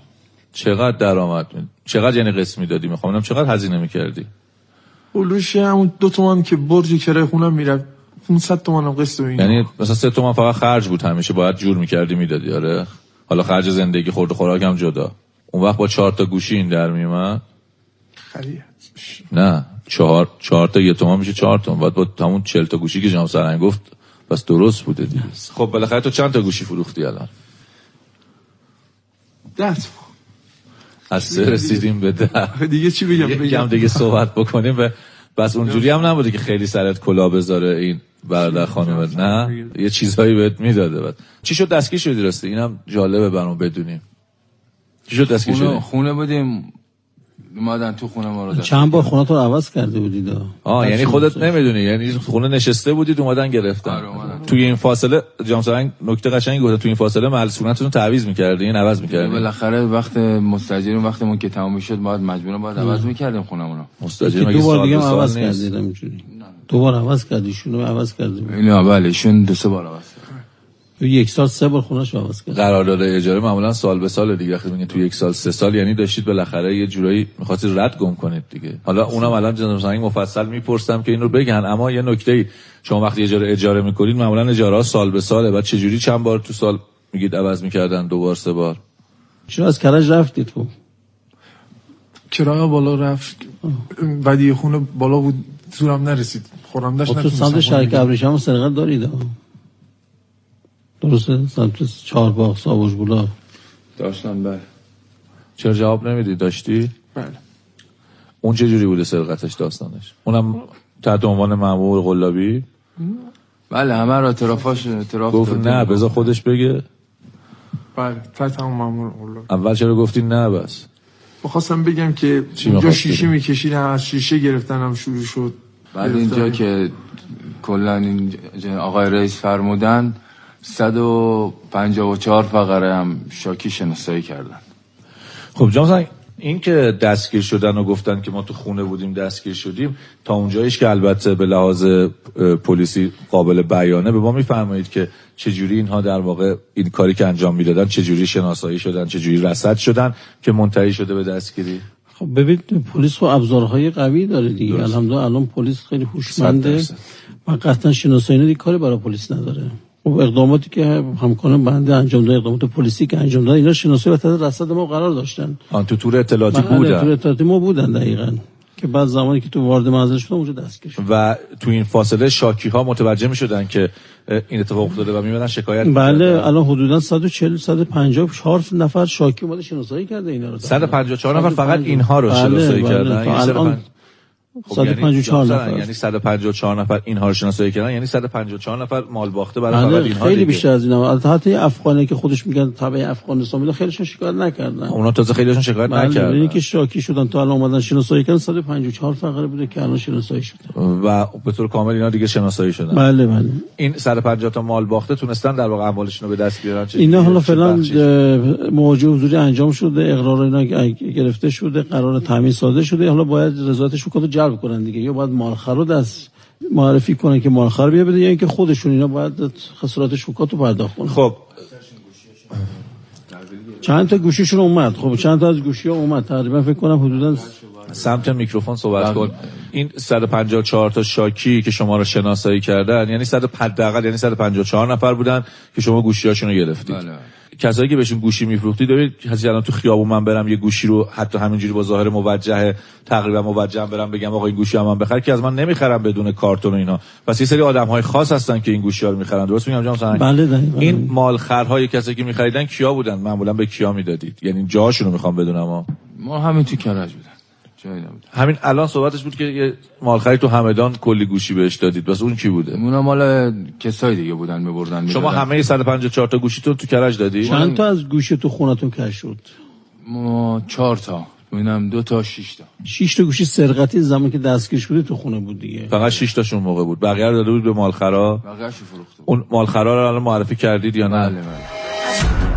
چقدر درآمد می- چقدر یعنی قسط می‌دادی؟ می‌خوام چقدر هزینه می‌کردی؟ اولوش همون دو تومن که برج کرای خونم می‌رفت. 500 تومن هم قسط و این یعنی مثلا سه تومن فقط خرج بود همیشه. باید جور می‌کردی می‌دادی آره؟ حالا خرج زندگی خورد و خوراک هم جدا. اون وقت با چهار تا گوشی این در میومد خرید نه چهار چهار تا یه تومن میشه چهار تومن بعد با همون چهل تا گوشی که جناب سرنگ گفت پس درست بوده دیگه. خب بالاخره تو چند تا گوشی فروختی الان؟ ده. از سه رسیدیم به ده. دیگه چی بگم؟ یکم بگم. دیگه صحبت بکنیم. و بس اونجوری هم نبوده که خیلی سرت کلا بذاره این برادر خانم نه یه چیزهایی بهت می‌داده بعد. چی شد؟ دستگیر شدی راستی اینم جالبه برام بدونیم. شد دستگیر خونه, خونه بودیم. اومدن تو خونه ما رو چند بار خونه تو رو عوض کرده بودید آه. یعنی خودت نمی‌دونی. یعنی خونه نشسته بودید اومدن گرفتن. آره،. توی این فاصله جامسرنگ نکته قشنگی گفته توی این فاصله ملسونتون رو تعویض می‌کردین عوض می‌کردین بالاخره وقت مستاجرین وقتمون که تمام شد باید مجبورا باید عوض می‌کردیم خونمون رو. مستاجر دو بار سال دیگه عوض نیست؟ کردید همینجوری. دو بار عوض کردی شونو عوض کردی اینا بله ایشون دو سه بار عوض. تو یک سال سه بار خونش عوض کرد. قرارداد اجاره معمولا سال به سال دیگه. وقتی میگن تو یک سال سه سال یعنی داشتید بالاخره یه جورایی می‌خواستید رد گم کنید دیگه. حالا اونم الان جناب سنگ مفصل می‌پرسم که این رو بگن. اما یه نکته ای شما وقتی اجاره اجاره می‌کنید معمولا اجاره ها سال به ساله. بعد چه جوری چند بار تو سال میگید عوض می‌کردن دو بار سه بار؟ چرا از کرج رفتی تو کرایه بالا رفت. بدی خونه بالا بود زورم نرسید. خورم داشت خب تو سمت خونه شرک بگیرم. ابریشم سرقت دارید. درسته؟ سمت چهار باغ ساوش بولا داشتم بله. چرا جواب نمیدی؟ داشتی؟ بله. اون چه جوری بوده سرقتش داستانش؟ اونم تحت عنوان مامور قلابی؟ بله همه رو اعترافاش اعتراف گفت. نه بذار خودش بگه. بله تحت هم مامور اولاد اول چرا گفتی نه بس؟ بخواستم بگم که می‌خواستی؟ شیشه؟ میکشیدن از شیشه گرفتنم شروع شد. بعد اینجا که کلا این آقای رئیس فرمودن 154 فقره هم شاکی شناسایی کردن. خب جان این که دستگیر شدن و گفتن که ما تو خونه بودیم دستگیر شدیم تا اونجاییش که البته به لحاظ پلیسی قابل بیانه به ما میفرمایید که چجوری اینها در واقع این کاری که انجام می‌دادن چجوری شناسایی شدن چجوری رصد شدن که منتهی شده به دستگیری؟ خب ببین پلیس خب ابزارهای قوی داره دیگه. الحمدلله الان پلیس خیلی هوشمنده. و قطعا شناسایی کاری برای پلیس نداره. خب اقداماتی که همکاران بنده انجام داد اقدامات پلیسی که انجام داد اینا شناسایی و تحت رصد ما قرار داشتن. آن تو تور اطلاعاتی بله، بودن. تور اطلاعاتی ما بودن دقیقاً. که بعد زمانی که تو وارد منزل شدم اونجا دستگیر و تو این فاصله شاکی ها متوجه می شدن که این اتفاق افتاده و میمدن شکایت بله الان حدودا 140 154 نفر شاکی اومده شناسایی کرده اینا رو. 154 نفر فقط اینها رو بله، شناسایی بله، کردن. بله، 154 خب یعنی نفر. یعنی 154 نفر اینها رو شناسایی کردن؟ یعنی 154 نفر مال باخته برای بله، فقط اینها خیلی دیگه. بیشتر از اینا. حتی افغانی که خودش میگن تبع افغانستان بوده خیلیشون شکایت نکردن. اونا تازه خیلیشون شکایت بله، نکردن. یعنی که شاکی شدن تا الان اومدن شناسایی کردن 154 فقره بوده که الان شناسایی شده. و به طور کامل اینا دیگه شناسایی شدن. بله بله. این 150 تا مال باخته تونستن در واقع اموالشون رو به دست بیارن؟ اینا حالا فعلا مواجهه حضوری انجام شده اقرار اینا گرفته شده قرار تامین ساده شده. حالا باید رضایتش رو جلب کنن دیگه. یا باید مالخر رو دست معرفی کنن که مالخر بیا بده یا اینکه خودشون اینا باید خسارات شوکات رو پرداخت کنن. خب. چند تا گوشیشون اومد. خب چند تا از گوشی ها اومد. تقریبا فکر کنم حدودا سمت میکروفون صحبت بله. کن. این 154 تا شاکی که شما رو شناسایی کردن یعنی 100 حداقل یعنی 154 نفر بودن که شما گوشیاشون رو گرفتید. بله. کسایی که بهشون گوشی میفروختید ببینید کسی الان تو خیابون من برم یه گوشی رو حتی همینجوری با ظاهر موجه تقریبا موجه برم بگم آقا این گوشی هم من بخر که از من نمی‌خرم بدون کارتون و اینا. پس یه سری آدم های خاص هستن که این گوشی ها رو می‌خرن. درست میگم جناب سنگ؟ بله. این مالخرهای کسایی که میخریدن کیا بودن؟ معمولا به کیا می‌دادید؟ یعنی جاهاشون رو می‌خوام بدونم. ما همین تو کرج بودن. همین الان صحبتش بود که یه مالخری تو همدان کلی گوشی بهش دادید. بس اون کی بوده؟ اونا مال کسای دیگه بودن میبردن شما همه 154 تا گوشیتون تو کرج دادی؟ چند تا از گوشی تو خونتون کش شد؟ ما چهار تا. ببینم دو تا شش تا. شش تا گوشی سرقتی زمانی که دستگیر شدی تو خونه بود دیگه. فقط 6 تاشون موقع بود. بقیه رو داده بود به مالخرا؟ بقیه‌شو فروخته. اون مالخرا رو الان معرفی کردید یا نه؟ بله بله.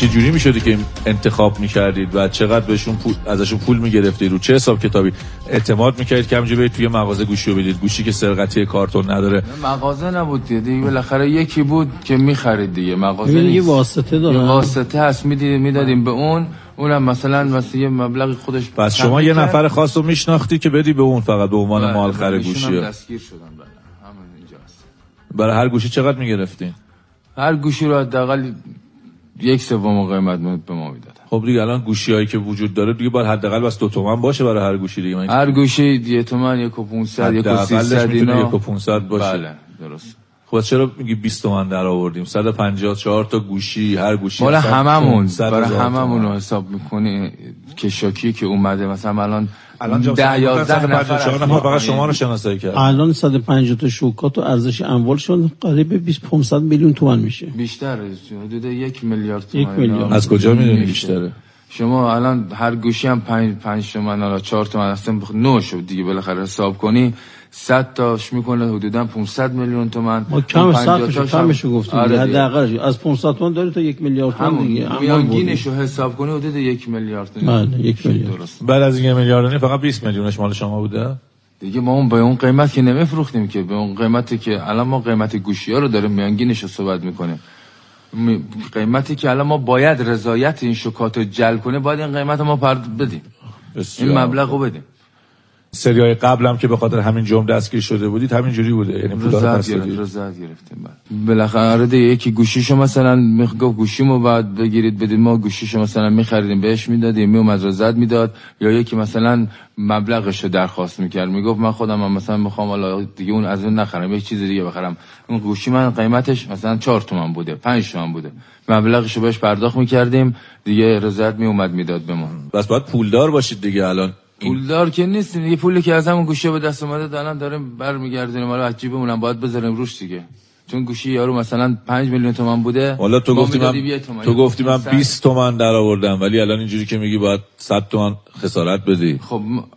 چه جوری می‌شدی که انتخاب می‌کردید و چقدر بهشون پول ازشون پول می‌گرفتید رو چه حساب کتابی اعتماد می‌کردید که همینجوری برید توی مغازه گوشی رو بدید؟ گوشی که سرقتی کارتون نداره. مغازه نبود دیگه. دیگه بالاخره یکی بود که می‌خرید دیگه. مغازه ببین یه نیست. واسطه یه داره واسطه هست. میدی می‌دادیم به اون. اونم مثلا واسه یه مبلغ خودش پس شما یه نفر کرد. خاص رو میشناختی که بدی به اون فقط به عنوان بله، مالخر بله، ایشون گوشی. دستگیر شدن بله. همون اینجاست. برای هر گوشی چقدر می‌گرفتین؟ هر گوشی رو حداقل یک سوم قیمت به ما می‌دادن. خب دیگه الان گوشی هایی که وجود داره دیگه باید حداقل بس دو تومن باشه برای هر گوشی دیگه. من هر گوشی یه تومن یک و 500 یک و حداقلش 300 می‌تونه اینا. یک و 500 باشه. بله درست. خب چرا میگی 20 تومن در آوردیم؟ 154 تا گوشی هر گوشی مال مثلا هممون 500 برای هممون. رو حساب می‌کنی. کشاکی که اومده مثلا الان الان ده یازده نفر 154 از نفر ما- فقط شما رو شناسایی کرد الان 150 تا شوکات و ارزش اموالشون قریب 20 500 میلیون تومان میشه. بیشتر حدود یک میلیارد یک تومن میلیارد. از کجا می‌دونی. بیشتره؟ شما الان هر گوشی هم پنج, پنج تومن حالا چهار تومن اصلا بخ... نو شد دیگه. بالاخره حساب کنی 100 تاش می‌کنه حدودا 500 میلیون تومن ما کم اون 50 صرفش تاش هم- کمش رو گفتیم. آره. حداقلش از 500 تومان داری تا یک میلیارد تومان همون دیگه. میانگینش. رو حساب کنی حدود یک میلیارد بله، یک میلیارد. درست بعد از این میلیارد و نیم فقط 20 میلیونش مال شما بوده؟ دیگه ما اون به اون قیمت که نمیفروختیم که به اون قیمتی که الان ما قیمت گوشی ها رو داریم میانگینش رو صحبت می‌کنیم. می- قیمتی که الان ما باید رضایت این شکات رو جلب کنه باید این قیمت رو ما پرد بدیم. این مبلغ رو بدیم. سری های قبل هم که به خاطر همین جرم دستگیر شده بودید همین جوری بوده. یعنی پولا رو. رضایت گرفتیم بعد بالاخره دیگه یکی گوشیشو مثلا میخ- گفت گوشیمو بعد بگیرید بدید ما گوشیشو مثلا میخریدیم بهش می‌دادیم میومد رضایت می‌داد. یا یکی مثلا مبلغش رو درخواست می‌کرد می‌گفت من خودم هم مثلا می‌خوام حالا دیگه اون از اون نخرم یک چیز دیگه بخرم. اون گوشی من قیمتش مثلا 4 تومن بوده 5 تومن بوده. مبلغش رو بهش پرداخت می‌کردیم دیگه رضایت میومد می‌داد به ما. بس باید پولدار باشید دیگه الان. پولدار که نیستیم دیگه پولی که از همون گوشی به دست اومده دارن داریم برمیگردونیم حالا از جیبمون هم باید بذاریم روش دیگه چون گوشی یارو مثلا 5 میلیون تومان بوده حالا تو گفتی من یه تومن. تو گفتی من 500. 20 تومن در آوردم ولی الان اینجوری که میگی باید 100 تومن خسارت بدی خب ما-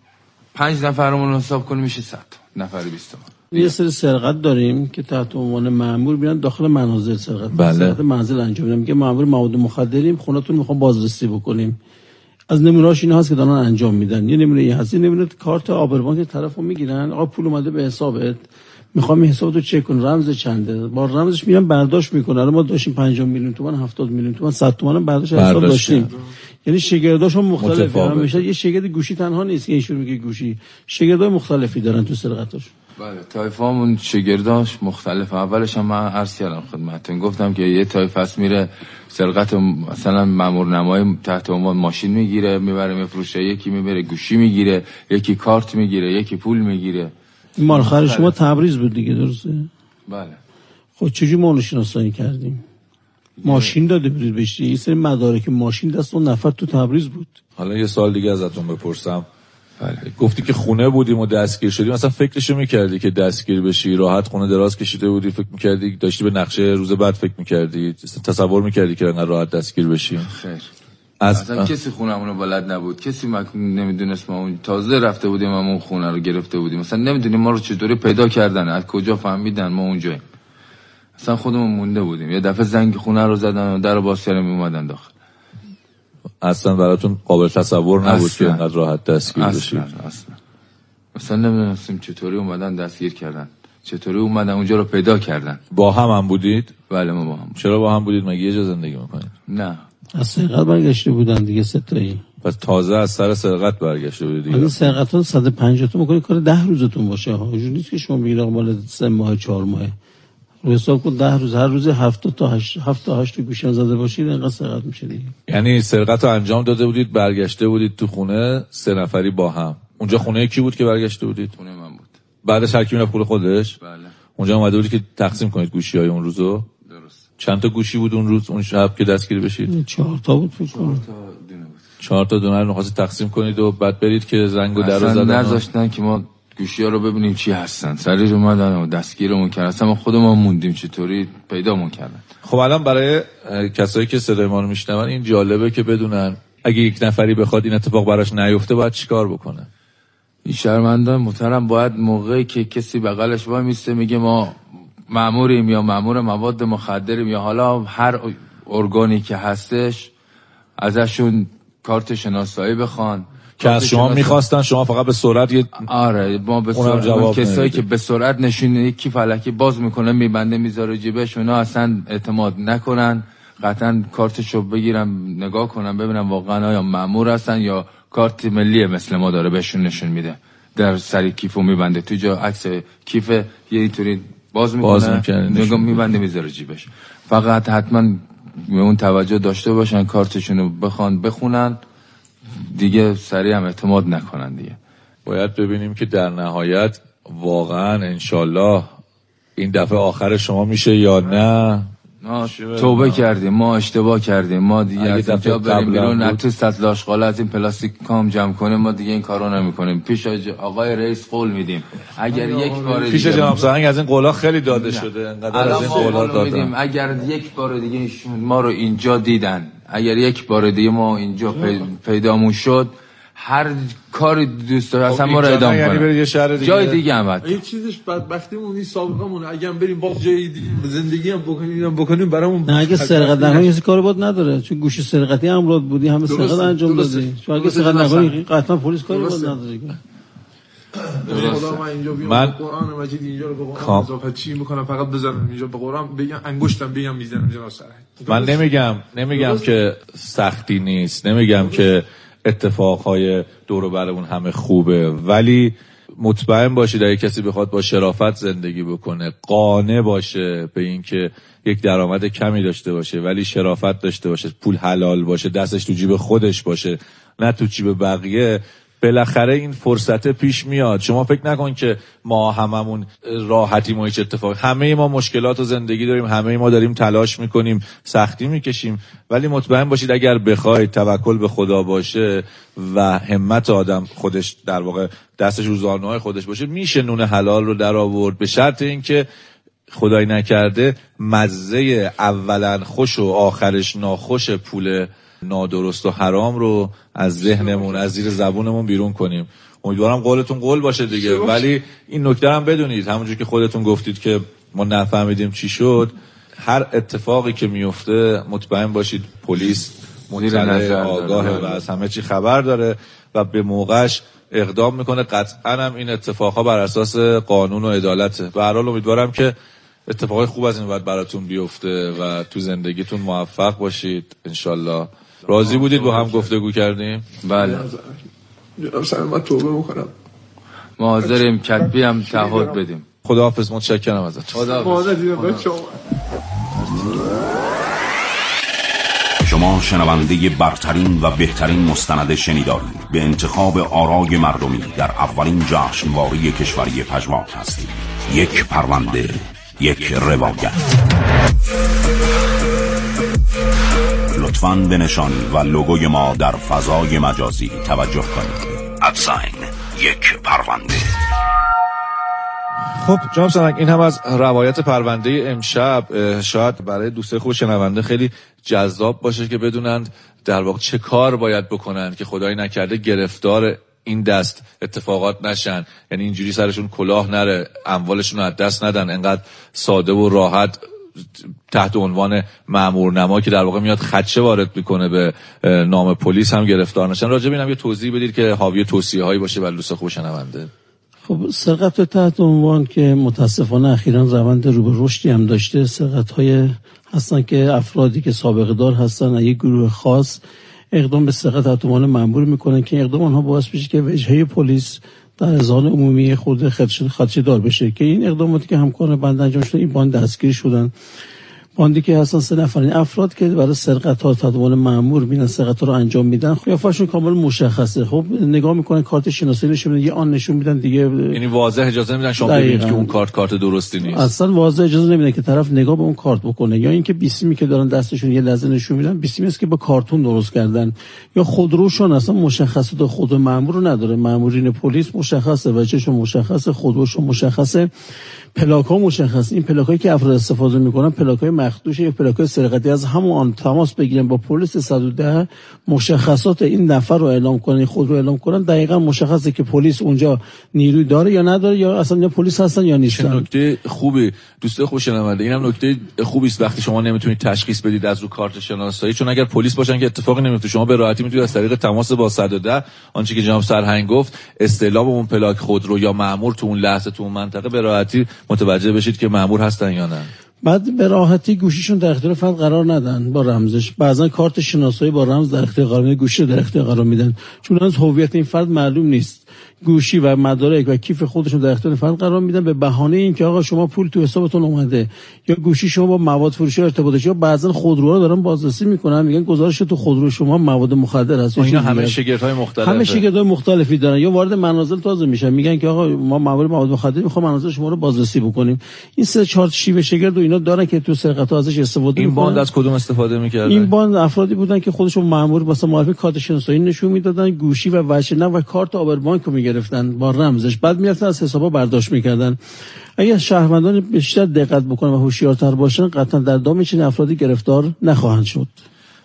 پنج نفرمون رو حساب کنیم میشه 100 نفر 20 تومن یه سری سرقت داریم که تحت عنوان مأمور میرن داخل منازل سرقت بله. سرقت منزل انجام میدن میگه مأمور مواد مخدریم خونتون می‌خوام بازرسی بکنیم از نمونه‌هاش این هست که دارن انجام میدن. یه نمونه این هست. یه نمونه کارت آبربانک طرفو می‌گیرن. آقا پول اومده به حسابت. می‌خوام این حسابتو چک کن رمز چنده. با رمزش میرن برداشت می‌کنن ما داشتیم 50 میلیون تومان 70 میلیون تومان 100 تومان هم برداشت حساب برداشت داشتیم. یعنی شگرداشون مختلفه. همیشه یه شگرد گوشی تنها نیست که ایشون میگه گوشی. شگردای مختلفی دارن تو سرقتاش بله تایفامون شگرداش مختلف. اولش هم من عرض کردم خدمتتون. گفتم که یه تایف هست میره سرقت مثلا مامور نمای تحت عنوان ماشین می‌گیره می‌بره میفروشه. یکی می‌بره گوشی می‌گیره یکی کارت می‌گیره یکی پول می‌گیره. مالخر شما تبریز بود دیگه درسته؟ بله. خب چجوری ما شناسایی کردیم؟ ماشین داده بودید بهش یه سری مدارک ماشین دست اون نفر تو تبریز بود. حالا یه سال دیگه ازتون بپرسم. بله. گفتی که خونه بودیم و دستگیر شدیم. مثلا فکرشو می‌کردی که دستگیر بشی راحت خونه دراز کشیده بودی فکر می‌کردی داشتی به نقشه روز بعد فکر می‌کردی تصور می‌کردی که انقدر راحت دستگیر بشی خیر. از اصلا کسی خونمون رو بلد نبود. کسی مک... نمی‌دونست ما اون تازه رفته بودیم ما اون خونه رو گرفته بودیم. مثلا نمی‌دونیم ما رو چطوری پیدا کردن از کجا فهمیدن ما اونجاییم. اصلا خودمون مونده بودیم. یه دفعه زنگ خونه رو زدن و در باز کردن اومدن داخل. اصلا براتون قابل تصور نبود اصلا. که انقدر راحت دستگیر بشی اصلا اصلا. اصلا نمی‌دونستیم چطوری اومدن دستگیر کردن. چطوری اومدن اونجا رو پیدا کردن. با هم هم بودید؟ بله ما با هم چرا با هم بودید؟ مگه یه جا زندگی می‌کنید؟ نه. از سرقت برگشته بودن دیگه ستایی پس تازه از سر سرقت برگشته بودید این دیگه سرقت ها 150 تا می‌کنه کار ده روزتون باشه. ها نیست که شما بگید آقا مال سه ماه چهار ماه. حساب کن ده روز هر روز هفت تا هشت هفت تا هشت گوشی هم زده باشید اینقدر سرقت میشه دیگه. یعنی سرقت رو انجام داده بودید برگشته بودید تو خونه سه نفری با هم. اونجا خونه کی بود که برگشته بودید؟ خونه من بود. بعدش هر کی می‌رفت خونه خودش؟ بله. اونجا اومده بودی که تقسیم کنید گوشی های اون روزو؟ درست. چند تا گوشی بود اون روز؟ اون شب که دستگیر بشید؟ چهار تا بود فکر کنم. تا دونه بود. چهار تا دونه رو تقسیم کنید و بعد برید که زنگ و در رو زدن نذاشتن که ما گوشی ها رو ببینیم چی هستن. سریع اومدن و دستگیرمون کردن. اصلا ما خودمون موندیم چطوری پیدامون کردن. خب الان برای کسایی که صدای ما رو میشنون این جالبه که بدونن اگه یک نفری بخواد این اتفاق براش نیفته باید چیکار بکنه؟ این شهروندان محترم باید موقعی که کسی بغلش وای میسته میگه ما ماموریم یا مامور مواد مخدریم یا حالا هر ارگانی که هستش ازشون کارت شناسایی بخوان. که از شما می‌خواستن شما فقط به سرعت یه آره ما به سرعت جواب کسایی. که به سرعت نشون یکی فلکی باز می‌کنه میبنده می‌ذاره جیبش اونا اصلا اعتماد نکنن. قطعا کارتشو بگیرم نگاه کنم ببینم واقعا آیا مامور هستن یا کارت ملی مثل ما داره بهشون نشون میده. در سری کیفو میبنده. تو جا عکس کیف یه اینطوری باز می‌کنه باز می‌کنه،. میبنده می‌ذاره جیبش. فقط حتما به اون توجه داشته باشن کارتشون رو بخوان بخونن. دیگه سریع هم اعتماد نکنن دیگه. باید ببینیم که در نهایت واقعا انشالله این دفعه آخر شما میشه یا نه. ما توبه کردیم ما اشتباه کردیم. ما دیگه از اینجا دفعه بریم بیرون. از تو سطل آشغالا از این پلاستیکا جمع کنیم ما دیگه این کارو نمی‌کنیم. پیش آج- آقای رئیس قول میدیم. اگر یک بار پیش دیگه جناب سرهنگ از این قولا خیلی داده شده انقدر از این قولا دادن. اگر یک بار دیگه ایشون ما رو اینجا دیدن اگر یک بار دیگه ما اینجا پی- پیدامون شد هر کاری دوست داره اصلا ما رو ادام یعنی شهر دیگه. جای دیگه هم حتی. یه چیزش بدبختیمون این سابقمون اگه هم بریم باز جای دیگه زندگی هم بکنیم بکنیم برامون نه اگه سرقت نکنی کسی کار بود نداره چون گوشی سرقتی امراد بودی همه سرقت انجام. دادی چون اگه سرقت. نکنی قطعا پلیس کاری بود. نداره خدا من اینجا بیام من- به قرآن مجید اینجا رو به قرآن کام. اضافه چی می‌کنم؟ فقط بزنم اینجا به قرآن بگم انگشتم بگم می‌زنم جناب من نمیگم نمیگم که سختی نیست نمیگم که اتفاقهای دور و برمون همه خوبه. ولی مطمئن باشید اگه کسی بخواد با شرافت زندگی بکنه قانع باشه به اینکه یک درآمد کمی داشته باشه ولی شرافت داشته باشه پول حلال باشه دستش تو جیب خودش باشه نه تو جیب بقیه. بالاخره این فرصت پیش میاد. شما فکر نکن که ما هممون راحتیم و هیچ اتفاقی همه ما مشکلات و زندگی داریم همه ما داریم تلاش می‌کنیم سختی می‌کشیم. ولی مطمئن باشید اگر بخواید توکل به خدا باشه و همت آدم خودش در واقع دستش رو زانوهای خودش باشه میشه نون حلال رو در آورد. به شرط اینکه خدای نکرده مزه اولا خوش و آخرش ناخوش پول نادرست و حرام رو از ذهنمون از زیر زبونمون بیرون کنیم. امیدوارم قولتون قول باشه دیگه. ولی این نکته هم بدونید. همونجور که خودتون گفتید که ما نفهمیدیم چی شد. هر اتفاقی که میفته مطمئن باشید پلیس مطلع داره. آگاه و از همه چی خبر داره و به موقعش اقدام می‌کنه. قطعا هم این اتفاقها بر اساس قانون و عدالته. به هر حال امیدوارم که اتفاقای خوب از این بعد براتون بیفته و تو زندگیتون موفق باشید. انشالله راضی بودید با هم گفتگو کردیم؟ بله. جناب سرهنگ من توبه می‌کنم. ما حاضریم کتبی هم تعهد بدیم. خداحافظ متشکرم ازتون. خدا مادر دیدم بچه شما شنونده برترین و بهترین مستند شنیداری. به انتخاب آرای مردمی در اولین جشنواره کشوری پژواک هستید. یک پرونده یک روایت. لطفاً به نشانی و لوگوی ما در فضای مجازی توجه کنید. ادساین یک پرونده. خب جناب سرنگ این هم از روایت پرونده امشب. شاید برای دوستای خوب شنونده خیلی جذاب باشه که بدونند در واقع چه کار باید بکنند که خدایی نکرده گرفتار این دست اتفاقات نشن. یعنی اینجوری سرشون کلاه نره اموالشون رو از دست ندن. انقدر ساده و راحت تحت عنوان مامور نما که در واقع میاد خدشه وارد می‌کنه به نام پلیس هم گرفتار نشن. راجع به اینم یه توضیح بدید که حاوی توصیه هایی باشه برای دوست خوب شنونده. خب سرقت تحت عنوان که متاسفانه اخیرا روند رو به رشدی هم داشته. سرقت های هستن که افرادی که سابقه دار هستن یک گروه خاص اقدام به سرقت تحت عنوان مأمور می‌کنن که اقدام آنها باعث بشه که وجهه پلیس در اذهان عمومی خود خدشه دار بشه که این اقداماتی که همکار بند انجام شده این باند دستگیر شدن. باندی که هستن سه نفر این افراد که برای سرقت ها تحت عنوان مأمور میرن سرقت ها رو انجام میدن قیافشون کامل مشخصه. خب نگاه می‌کنن کارت شناسایی نشون میدن یه آن نشون میدن دیگه یعنی واضح اجازه نمیدن شما. ببینید که اون کارت کارت درستی نیست. اصلا واضح اجازه نمیده که طرف نگاه به اون کارت بکنه. یا اینکه بیسیمی که دارن دستشون یه لحظه نشون میدن بیسیمی است که با کارتون درست کردن. یا خودروشون اصلا مشخصات خود مامور رو نداره. مامورین پلیس مشخصه وجهشون مشخصه خودروشون مشخصه پلاک ها مشخص این پلاک هایی که افراد استفاده می‌کنن پلاک های مخدوش یا پلاک سرقتی از همون تماس بگیرن با پلیس 110 مشخصات این نفر رو اعلام کنن خود رو اعلام کنن. دقیقا مشخصه که پلیس اونجا نیروی داره یا نداره یا اصلا یا پلیس هستن یا نیستن. نکته خوبی؟ دوست شنونده اینم نکته خوبی است وقتی شما نمی‌تونید تشخیص بدید از رو کارت شناسایی چون اگر پلیس باشن که اتفاقی نمیفته شما به راحتی می‌تونید از طریق تماس با 110 آنچه که جناب سرهنگ گفت استعلام اون پلاک خودرو یا مامور تو اون لحظه تو اون منطقه به راحتی متوجه بشید که مامور هستن یا نه. بعد به راحتی گوشیشون در اختیار فرد قرار ندن با رمزش. بعضا کارت شناسایی با رمز در اختیار قرار میدن گوشی در اختیار قرار میدن. چون از هویت این فرد معلوم نیست. گوشی و مدارک و کیف خودشون در اختیار فرد قرار میدن. به بهانه اینکه آقا شما پول تو حسابتون اومده یا گوشی شما با مواد فروشی ارتباط یا بعضا خودروها دارن بازرسی می‌کنن میگن گزارش تو خودرو شما مواد مخدر هست. اینا همه شگردهای مختلف همه شگردهای مختلفی دارن. یا وارد منازل تازه میشن. میگن که آقا ما مواد مواد مخدر می‌خوام منازل شما رو بازرسی بکنیم. این سه چهار شیوه شگرد و اینا دارن که تو سرقت ازش استفاده این باند از کدوم استفاده می‌کردن؟ این باند افرادی بودن که خودشون مامور واسه معرفی کارت شناسایی نشون می‌دادن. گوشی و وجه و کارت آبربانک رو می‌گرفتن با رمزش. بعد می‌رفتن از حسابا برداشت می‌کردن. اگر شهروندان بیشتر دقت بکنن و هوشیارتر باشن قطعا در دام چنین افرادی گرفتار نخواهند شد.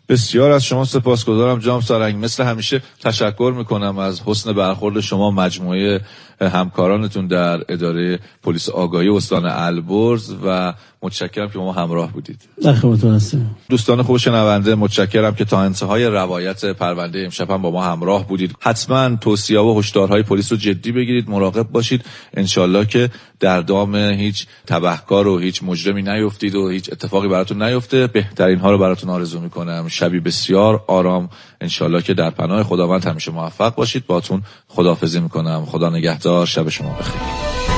بسیار از شما سپاسگزارم جام سارنگ مثل همیشه تشکر می‌کنم از حسن برخورد شما مجموعه همکارانتون در اداره پلیس آگاهی استان البرز و متشکرم که ما همراه بودید. در خدمتتون هستیم دوستان خوب شنونده متشکرم که تا انتهای روایت پرونده امشب هم با ما همراه بودید. حتما توصیه و هشدارهای پلیس رو جدی بگیرید مراقب باشید. انشالله که در دام هیچ تبهکار و هیچ مجرمی نیفتید و هیچ اتفاقی براتون نیفته. بهترین ها رو براتون آرزو می‌کنم. شبی بسیار آرام انشالله که در پناه خداوند همیشه موفق باشید. باتون خداحافظی می‌کنم. خدا نگهدار. شب شما بخیر.